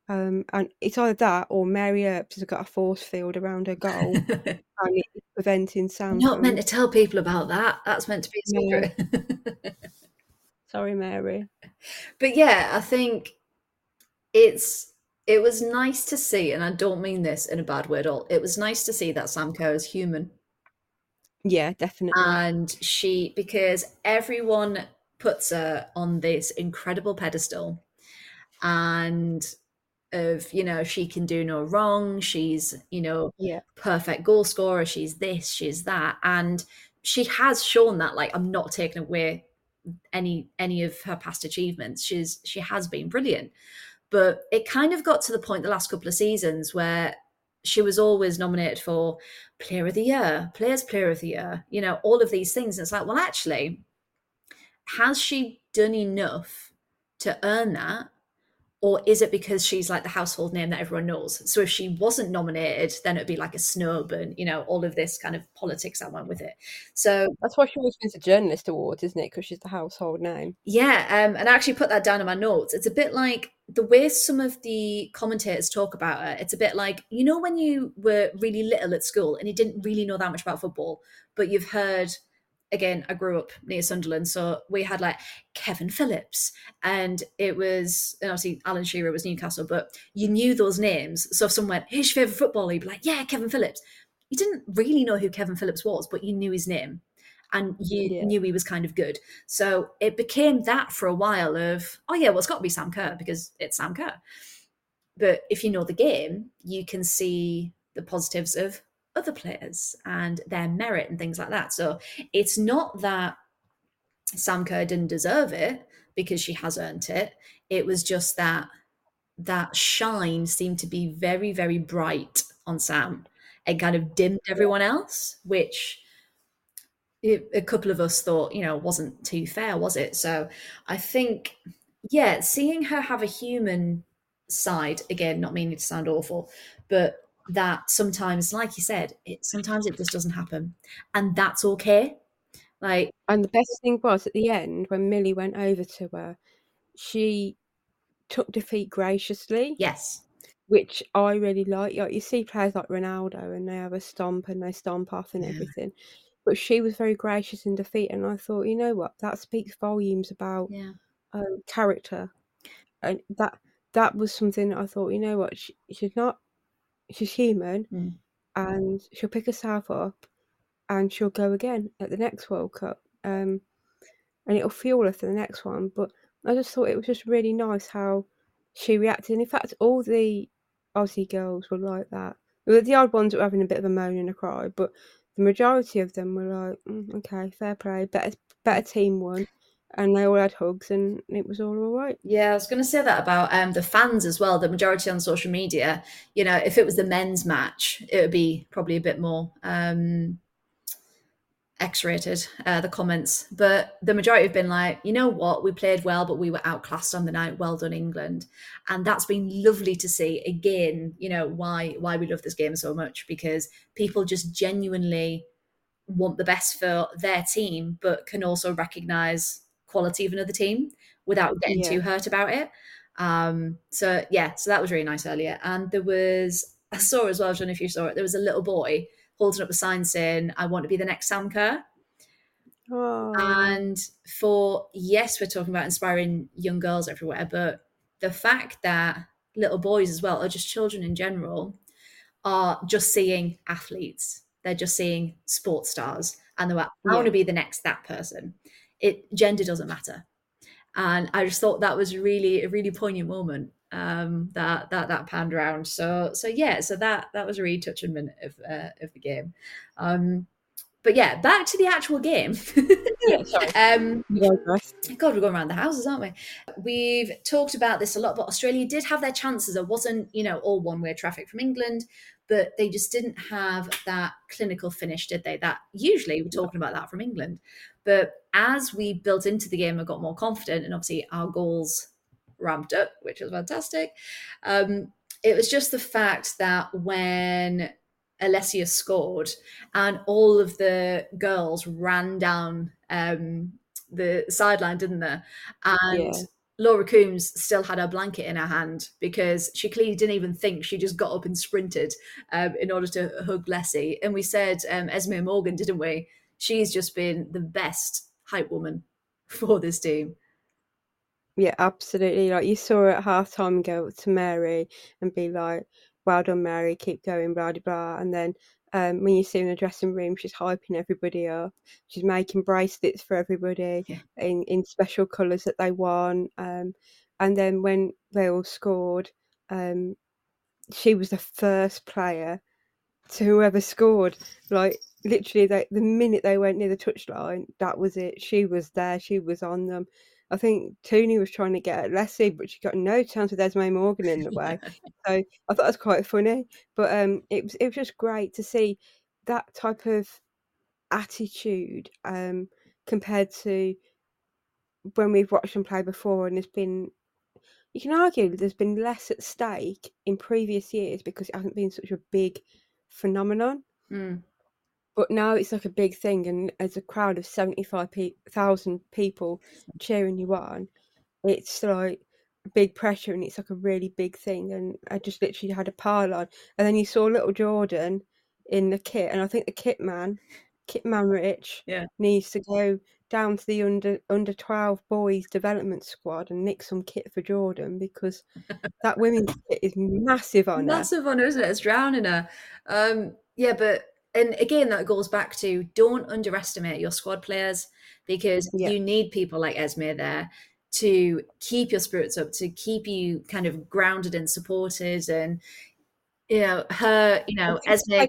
Um, and it's either that or Mary Earps has got a force field around her goal [LAUGHS] and it's preventing Sam. You're not meant to tell people about that. That's meant to be a secret. Yeah. [LAUGHS] Sorry, Mary. But yeah, I think it's it was nice to see, and I don't mean this in a bad way at all. It was nice to see that Sam Kerr is human. Yeah, definitely. And she because everyone puts her on this incredible pedestal and of you know she can do no wrong. She's you know yeah. perfect goal scorer. She's this she's that. And she has shown that like i'm not taking away any any of her past achievements. She's she has been brilliant. But it kind of got to the point the last couple of seasons where she was always nominated for Player of the Year, Players Player of the Year, you know, all of these things. And it's like, well, actually, has she done enough to earn that? Or is it because she's like the household name that everyone knows? So if she wasn't nominated, then it'd be like a snub and, you know, all of this kind of politics that went with it. So that's why she always wins a journalist award, isn't it? Because she's the household name. Yeah. Um, and I actually put that down in my notes. It's a bit like the way some of the commentators talk about it. It's a bit like, you know, when you were really little at school and you didn't really know that much about football, but you've heard again, I grew up near Sunderland, so we had like Kevin Phillips, and it was and obviously Alan Shearer was Newcastle, but you knew those names. So if someone went, "Who's your favorite footballer?" You'd be like, "Yeah, Kevin Phillips." You didn't really know who Kevin Phillips was, but you knew his name, and you yeah. knew he was kind of good. So it became that for a while of, oh yeah, well it's got to be Sam Kerr because it's Sam Kerr. But if you know the game, you can see the positives of other players and their merit and things like that. So it's not that Sam Kerr didn't deserve it because she has earned it. It was just that that shine seemed to be very, very bright on Sam It kind of dimmed everyone else, which it, a couple of us thought, you know, wasn't too fair, was it? So I think, yeah, seeing her have a human side, again, not meaning to sound awful, but that sometimes, like you said, it sometimes it just doesn't happen, and that's okay. Like, and the best thing was at the end when Millie went over to her, she took defeat graciously. Yes, which I really like. Like you see players like Ronaldo, and they have a stomp and they stomp off and yeah. everything. But she was very gracious in defeat, and I thought, you know what, that speaks volumes about yeah. um, character, and that that was something that I thought, you know what, she, she's not she's human mm. and she'll pick herself up and she'll go again at the next World Cup. Um, and it'll fuel her for the next one. But I just thought it was just really nice how she reacted. And in fact, all the Aussie girls were like that. The odd ones were having a bit of a moan and a cry, but the majority of them were like, mm, "Okay, fair play, better, better team won." And they all had hugs and it was all all right. Yeah, I was going to say that about um, the fans as well. The majority on social media, you know, if it was the men's match, it would be probably a bit more um, X-rated uh, the comments, but the majority have been like, you know what, we played well, but we were outclassed on the night. Well done, England, and that's been lovely to see. Again, you know why why we love this game so much because people just genuinely want the best for their team, but can also recognise quality of another team without getting yeah. too hurt about it. Um, so yeah, so that was really nice earlier. And there was I saw as well, I don't know if you saw it, there was a little boy holding up a sign saying, I want to be the next Sam Kerr. Oh. And for yes, we're talking about inspiring young girls everywhere, but the fact that little boys as well, or just children in general, are just seeing athletes. They're just seeing sports stars and they're like, I yeah. want to be the next that person it gender doesn't matter. And i just thought that was really a really poignant moment um that that that panned around. So so yeah so that that was a really touching minute of uh, of the game. Um but yeah back to the actual game. Yeah, [LAUGHS] um god we're going around the houses aren't we? We've talked about this a lot but australia did have their chances. It wasn't you know all one way traffic from england but they just didn't have that clinical finish, did they? That usually we're talking about that from England. But as we built into the game and got more confident, and obviously our goals ramped up, which was fantastic. Um, it was just the fact that when Alessia scored and all of the girls ran down um, the sideline, didn't they? And yeah. Laura Coombs still had her blanket in her hand because she clearly didn't even think. She just got up and sprinted um, in order to hug Lessi. And we said um, Esme Morgan, didn't we? She's just been the best hype woman [LAUGHS] for this team. Yeah, absolutely. Like you saw at half time go to Mary and be like, Well done, Mary, keep going, blah blah blah. And then um, when you see in the dressing room, she's hyping everybody up. She's making bracelets for everybody yeah. in, in special colours that they want. Um, and then when they all scored, um, she was the first player to whoever scored. Like literally, they, the minute they went near the touchline, that was it. She was there. She was on them. I think Tooney was trying to get at Lessi, but she got no chance with Esme Morgan in the [LAUGHS] way. so I thought that was quite funny. But um, it was it was just great to see that type of attitude um, compared to when we've watched them play before, and there's been you can argue there's been less at stake in previous years because it hasn't been such a big phenomenon. Mm. But now it's like a big thing, and as a crowd of 75,000 people cheering you on, it's like big pressure and it's like a really big thing. And I just literally had a pile on. And then you saw little Jordan in the kit, and I think the kit man, Kit Man Rich, yeah. needs to go down to the under under 12 boys development squad and nick some kit for Jordan because that women's kit is massive on massive on her, isn't it? It's drowning her. Um, yeah, but and again that goes back to don't underestimate your squad players because yeah. you need people like Esme there to keep your spirits up, to keep you kind of grounded and supported and you know, her, you know, Esme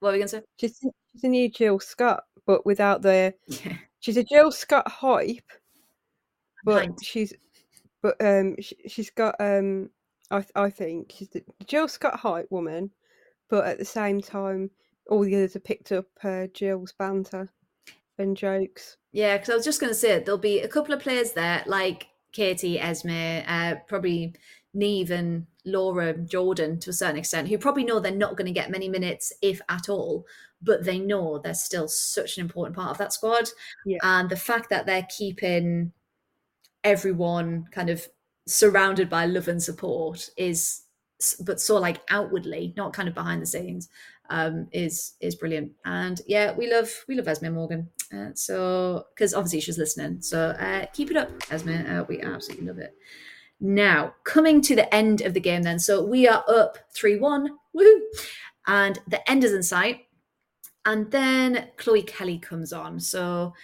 what are we gonna say? She's, she's a new Jill Scott, but without the yeah. she's a Jill Scott hype, but she's but um she, has got um I I think she's the Jill Scott hype woman, but at the same time all the others have picked up uh, Jill's banter and jokes. Yeah, because I was just going to say there'll be a couple of players there like Katie, Esme, uh, probably Niamh and Laura Jordan to a certain extent, who probably know they're not going to get many minutes, if at all, but they know they're still such an important part of that squad. Yeah. And the fact that they're keeping everyone kind of surrounded by love and support is but so like outwardly not kind of behind the scenes um is is brilliant. And yeah we love we love esme morgan. Uh, so because obviously she's listening. So uh keep it up esme. Uh, we absolutely love it. Now coming to the end of the game then. So we are up 3-1 woohoo! And the end is in sight. And then chloe kelly comes on. So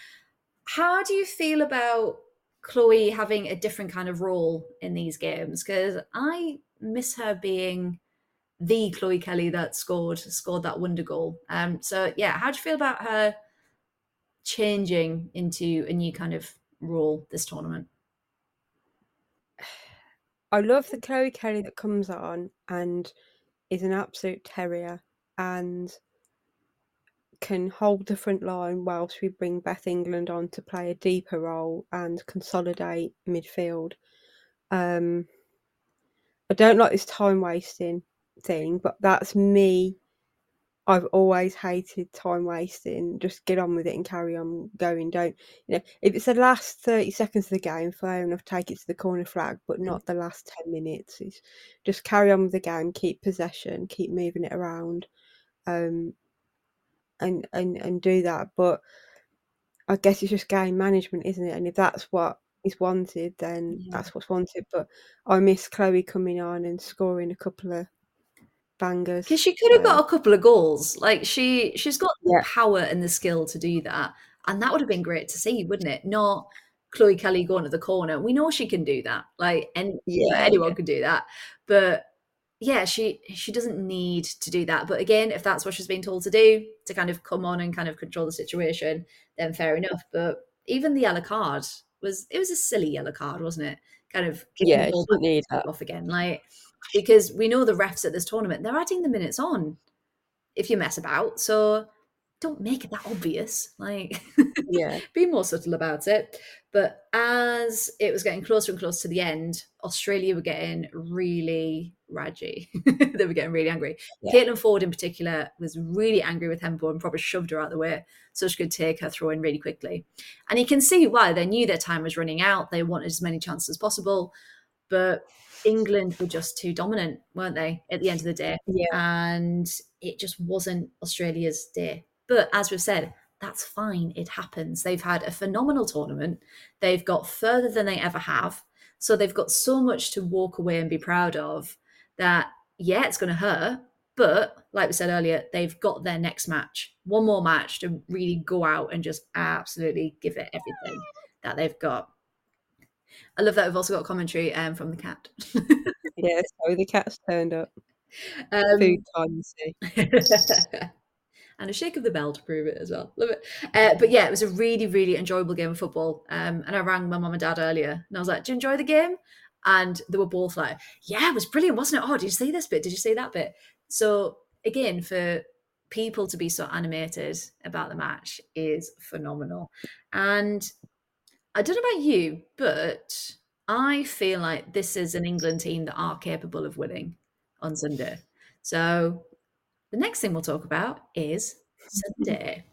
how do you feel about Chloe having a different kind of role in these games? Because I miss her being the Chloe Kelly that scored scored that wonder goal. Um, so yeah, how do you feel about her changing into a new kind of role this tournament? [SIGHS] I love the Chloe Kelly that comes on and is an absolute terrier and can hold the front line whilst we bring Beth England on to play a deeper role and consolidate midfield. Um, I don't like this time wasting thing, but that's me. I've always hated time wasting. Just get on with it and carry on going. Don't you know? If it's the last thirty seconds of the game, fair enough. Take it to the corner flag, but mm. not the last ten minutes. It's just carry on with the game. Keep possession. Keep moving it around. Um, and and and do that. But I guess it's just game management, isn't it? And if that's what is wanted, then yeah. that's what's wanted. But I miss Chloe coming on and scoring a couple of bangers because she could have got a couple of goals. Like she she's got the yeah. power and the skill to do that, and that would have been great to see, wouldn't it? Not Chloe Kelly going to the corner. We know she can do that. Like and yeah, anyone yeah. can do that, but yeah, she she doesn't need to do that. But again, if that's what she's been told to do, to kind of come on and kind of control the situation, then fair enough. But even the yellow card was it was a silly yellow card, wasn't it? Kind of yeah, she didn't need that off again, like because we know the refs at this tournament they're adding the minutes on if you mess about. So don't make it that obvious. Like, [LAUGHS] yeah, be more subtle about it. But as it was getting closer and closer to the end, Australia were getting really raggy. [LAUGHS] they were getting really angry. Yeah. Caitlin Foord, in particular, was really angry with Hempel and probably shoved her out the way so she could take her throw in really quickly. And you can see why. They knew their time was running out. They wanted as many chances as possible. But England were just too dominant, weren't they, at the end of the day? Yeah. And it just wasn't Australia's day. But as we've said, that's fine. It happens. They've had a phenomenal tournament. They've got further than they ever have. So they've got so much to walk away and be proud of that, yeah, it's going to hurt. But like we said earlier, they've got their next match, one more match to really go out and just absolutely give it everything that they've got. I love that we've also got commentary um, from the cat. [LAUGHS] yeah, so the cat's turned up. Um, Food time, [LAUGHS] and a shake of the bell to prove it as well. Love it. Uh, but yeah, it was a really, really enjoyable game of football. Um, and I rang my mum and dad earlier and I was like, Do you enjoy the game? And they were both like, Yeah, it was brilliant, wasn't it? Oh, did you see this bit? Did you see that bit? So again, for people to be so animated about the match is phenomenal. And I don't know about you, but I feel like this is an England team that are capable of winning on Sunday. So the next thing we'll talk about is [LAUGHS] Sunday.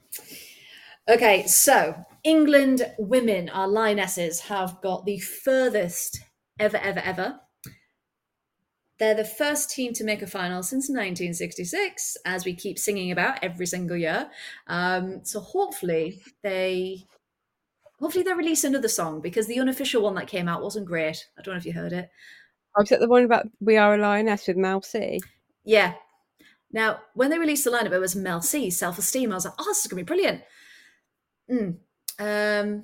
Okay, so England women, our lionesses, have got the furthest ever, ever, ever. They're the first team to make a final since 1966, as we keep singing about every single year. Um, so hopefully they, hopefully they release another song because the unofficial one that came out wasn't great. I don't know if you heard it. I was it the one about We Are a Lioness with Mel C? Yeah. Now, when they released the lineup, it was Mel C, Self Esteem. I was like, oh, this is going to be brilliant. Mm. Um,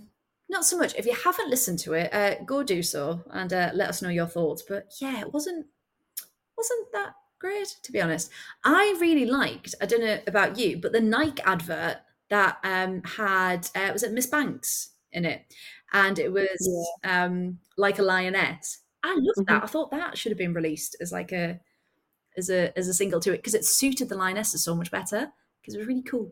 not so much. If you haven't listened to it, uh, go do so and uh, let us know your thoughts. But yeah, it wasn't wasn't that great to be honest. I really liked. I don't know about you, but the Nike advert that um, had uh, was it Miss Banks in it, and it was yeah. um, like a lioness. I loved mm-hmm. that. I thought that should have been released as like a as a as a single to it because it suited the lionesses so much better because it was really cool.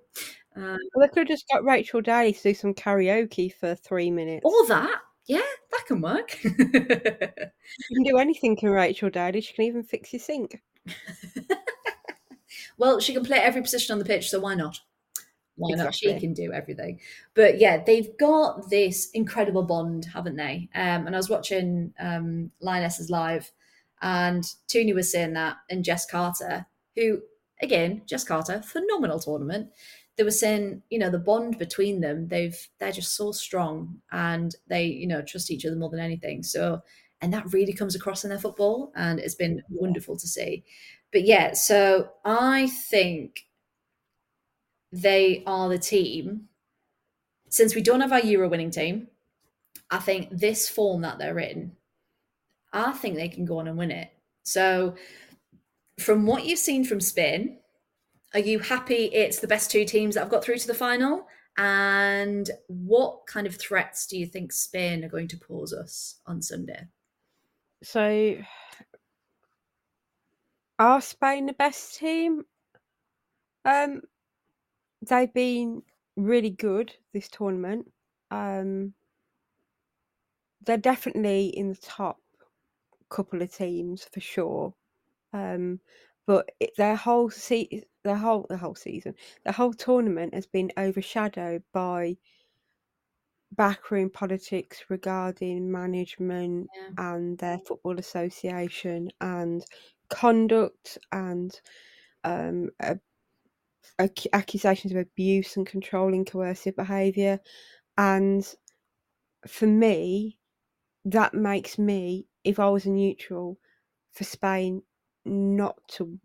Um, well, they could have just got Rachel Daly to do some karaoke for three minutes. Or that, yeah, that can work. you can do anything can Rachel Daly. She can even fix your sink. [LAUGHS] well, she can play every position on the pitch, so why not? Why exactly. not? She can do everything. But yeah, they've got this incredible bond, haven't they? Um, and I was watching um, Lionesses live, and Tooney was saying that, and Jess Carter, who again, Jess Carter, phenomenal tournament. They were saying, you know, the bond between them, they've they're just so strong and they, you know, trust each other more than anything. So and that really comes across in their football and it's been wonderful to see. But yeah, so I think they are the team. Since we don't have our Euro winning team, I think this form that they're in, I think they can go on and win it. So from what you've seen from Spain, are you happy it's the best two teams that have got through to the final? And what kind of threats do you think Spain are going to pose us on Sunday? So, are Spain the best team? Um, they've been really good this tournament. Um, they're definitely in the top couple of teams for sure. Um, but it, their whole se- the whole the whole season, the whole tournament has been overshadowed by backroom politics regarding management yeah. and their football association and conduct and um, a, a, accusations of abuse and controlling coercive behaviour. And for me, that makes me, if I was a neutral for Spain, not to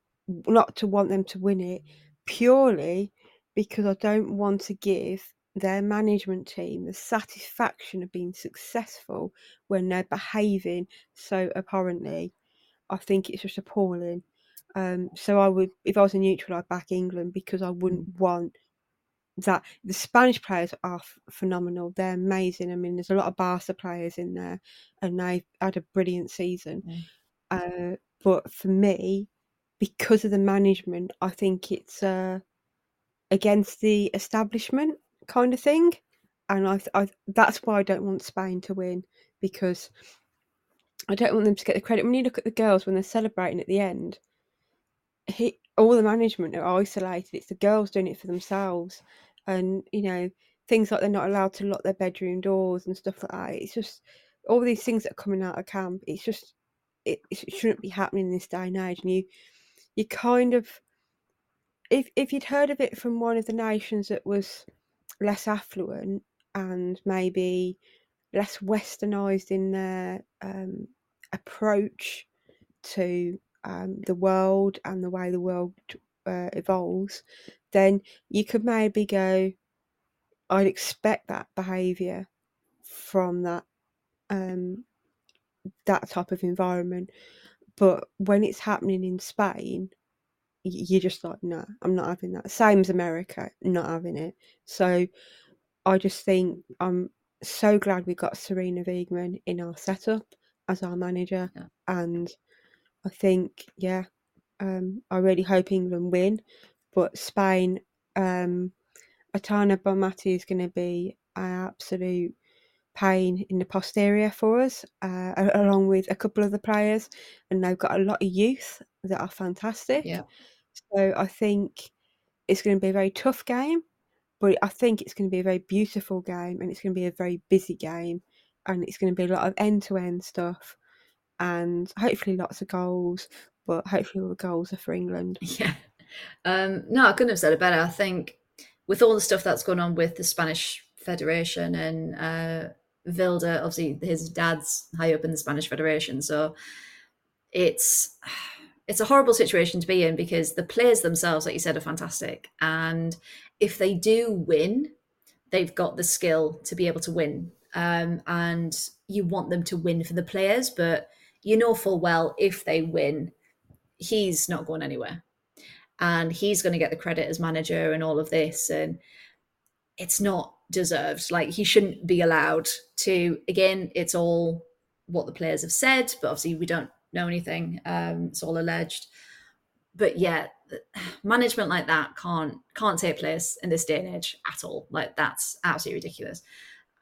not to want them to win it purely because I don't want to give their management team the satisfaction of being successful when they're behaving so abhorrently. I think it's just appalling. Um, so I would, if I was a neutral, I'd back England because I wouldn't mm. want that. The Spanish players are f- phenomenal. They're amazing. I mean, there's a lot of Barca players in there, and they've had a brilliant season. Mm. Uh, but for me, because of the management, I think it's uh, against the establishment kind of thing, and I, I that's why I don't want Spain to win because I don't want them to get the credit. When you look at the girls when they're celebrating at the end, he, all the management are isolated. It's the girls doing it for themselves, and you know things like they're not allowed to lock their bedroom doors and stuff like that. It's just all these things that are coming out of camp. It's just it, it shouldn't be happening in this day and age. And you, you kind of, if if you'd heard of it from one of the nations that was less affluent and maybe less westernized in their um, approach to um, the world and the way the world uh, evolves, then you could maybe go, I'd expect that behaviour from that um, that type of environment. But when it's happening in Spain, you're just like, no, I'm not having that. Same as America, not having it. So I just think I'm so glad we got Sarina Wiegman in our setup as our manager, Yeah. and I think, yeah, um, I really hope England win, but Spain, um, Aitana Bonmati is going to be an absolute pain in the posterior for us, uh, along with a couple of the players, and they've got a lot of youth that are fantastic. Yeah. So I think it's going to be a very tough game, but I think it's going to be a very beautiful game, and it's going to be a very busy game, and it's going to be a lot of end-to-end stuff, and hopefully lots of goals. But hopefully all the goals are for England. [LAUGHS] Yeah. Um, no, I couldn't have said it better. I think with all the stuff that's going on with the Spanish Federation and uh, Vilda, obviously his dad's high up in the Spanish Federation, so it's it's a horrible situation to be in because the players themselves, like you said, are fantastic, and if they do win, they've got the skill to be able to win, um, and you want them to win for the players, but you know full well if they win, he's not going anywhere. And he's going to get the credit as manager and all of this and it's not deserved. Like he shouldn't be allowed to again it's all what the players have said but obviously we don't know anything um it's all alleged. But yeah management like that can't can't take place in this day and age at all. Like that's absolutely ridiculous.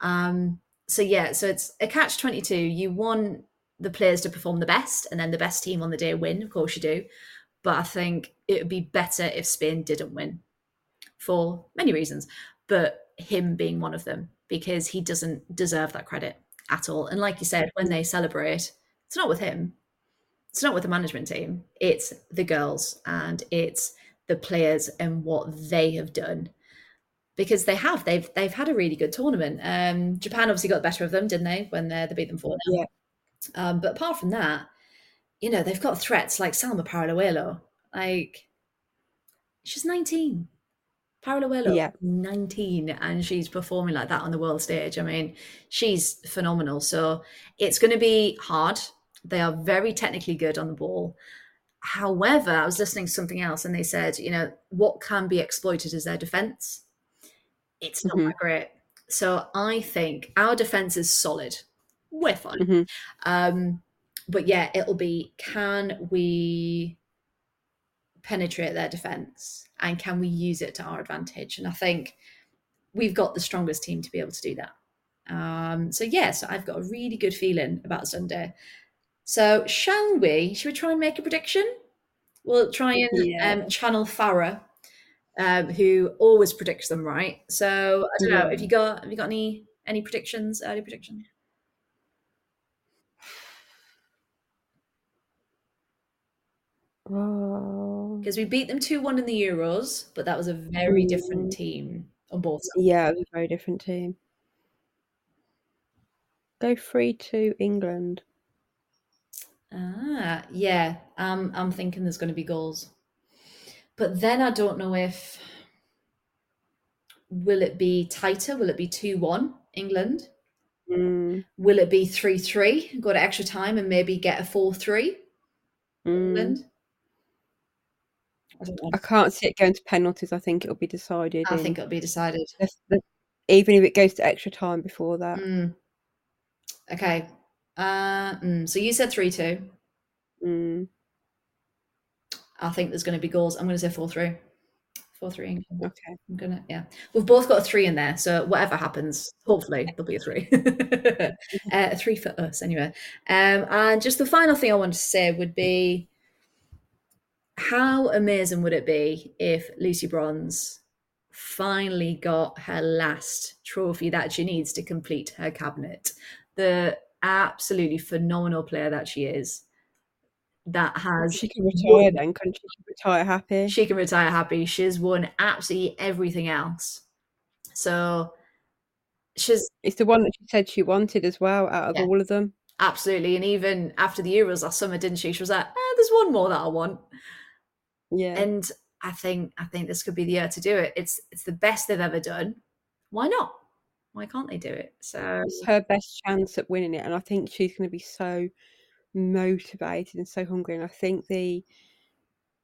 Um so yeah so it's a catch 22 you want the players to perform the best and then the best team on the day win of course you do but I think it would be better if Spain didn't win for many reasons, but him being one of them because he doesn't deserve that credit at all. And like you said, when they celebrate, it's not with him, it's not with the management team, it's the girls and it's the players and what they have done. Because they have, they've they've had a really good tournament. Um, Japan obviously got the better of them, didn't they? When they, they beat them four Yeah. Um, but apart from that, you know, they've got threats like Salma Paralluelo. Like, she's 19. Paralluelo, Yeah. 19, and she's performing like that on the world stage. I mean, she's phenomenal. So it's going to be hard. They are very technically good on the ball. However, I was listening to something else and they said, you know, what can be exploited is their defense. It's not Mhm. that great. So I think our defense is solid. We're fine. Mhm. Um, but yeah, it'll be can we penetrate their defense and can we use it to our advantage? And I think we've got the strongest team to be able to do that. Um, so yes, I've got a really good feeling about Sunday. So shall we? Should we try and make a prediction? We'll try and Yeah. um, channel Fara, um, who always predicts them right. So I don't know. Yeah. Have you got have you got any any predictions? Early predictions? Oh. because we beat them 2-1 in the Euros, but that was a very different Mm. team on both sides. Yeah, it was a very different team. Go three to England. Ah, yeah. Um, I'm thinking there's going to be goals. But then I don't know if will it be tighter? Will it be 2-1 England? Mm, Will it be 3-3? Go to extra time and maybe get a 4-3 mm. England? I. I can't see it going to penalties. I think it'll be decided. I in think it'll be decided. even if it goes to extra time before that. Mm. Okay. Uh, mm, so you said 3-2. Mm, I think there's going to be goals. I'm going to say 4-3. 4-3 England. okay. I'm gonna yeah. We've both got a three in there, so whatever happens, hopefully there'll be a three. [LAUGHS] [LAUGHS] uh, a three for us anyway. Um, and just the final thing I wanted to say would be how amazing would it be if Lucy Bronze finally got her last trophy that she needs to complete her cabinet? The absolutely phenomenal player that she is. That has She can retire then, she? She retire happy. she can retire happy. She's won absolutely everything else. So she's It's the one that she said she wanted as well out of Yeah. all of them. absolutely, and even after the Euros last summer, didn't she? She was like, eh, "There's one more that I want," Yeah. and I think I think this could be the year to do it. It's it's the best they've ever done. Why not? Why can't they do it? So it's her best chance at winning it, and I think she's going to be so motivated and so hungry. And I think the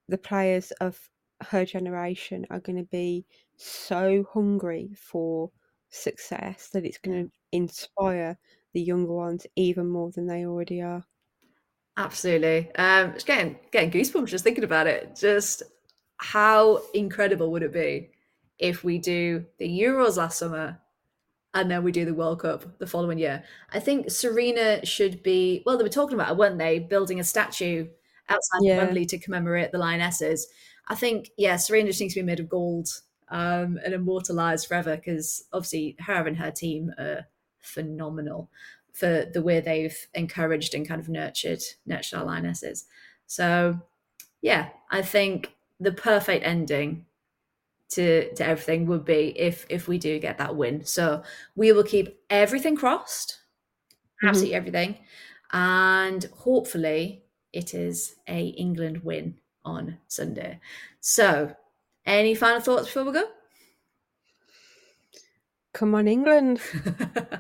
the players of her generation are going to be so hungry for success that it's going to inspire the younger ones even more than they already are. Absolutely. Um, it's getting getting goosebumps just thinking about it. Just how incredible would it be if we do the Euros last summer and then we do the World Cup the following year? I think Sarina should be. Well, they were talking about it, weren't they? Building a statue outside yeah. Wembley to commemorate the Lionesses. I think, yeah, Sarina just needs to be made of gold um, and immortalized forever because obviously her and her team are phenomenal for the way they've encouraged and kind of nurtured nurtured our lionesses. So yeah, I think the perfect ending to to everything would be if if we do get that win. So we will keep everything crossed, mm-hmm. absolutely everything, and hopefully it is a England win on Sunday. So, any final thoughts before we go? Come on, England.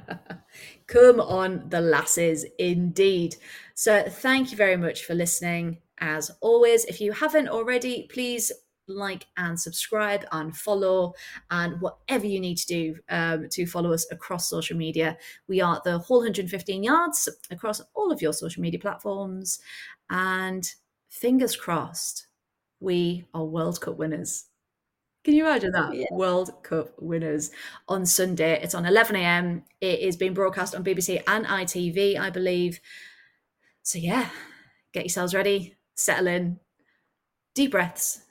[LAUGHS] Come on, the lasses, indeed. So, thank you very much for listening. As always, if you haven't already, please like and subscribe and follow and whatever you need to do um, to follow us across social media. We are the whole 115 yards across all of your social media platforms. And fingers crossed, we are World Cup winners. Can you imagine that? Yeah. World Cup winners on Sunday. It's on 11 a.m. It is being broadcast on BBC and ITV, I believe. So, yeah, get yourselves ready, settle in, deep breaths,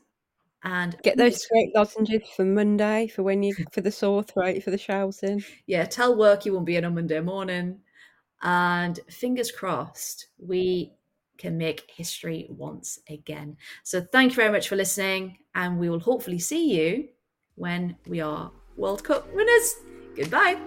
and get those throat lozenges for Monday for when you for the sore throat for the shouting. Yeah, tell work you won't be in on Monday morning, and fingers crossed we can make history once again. So thank you very much for listening, and we will hopefully see you when we are World Cup winners. Goodbye.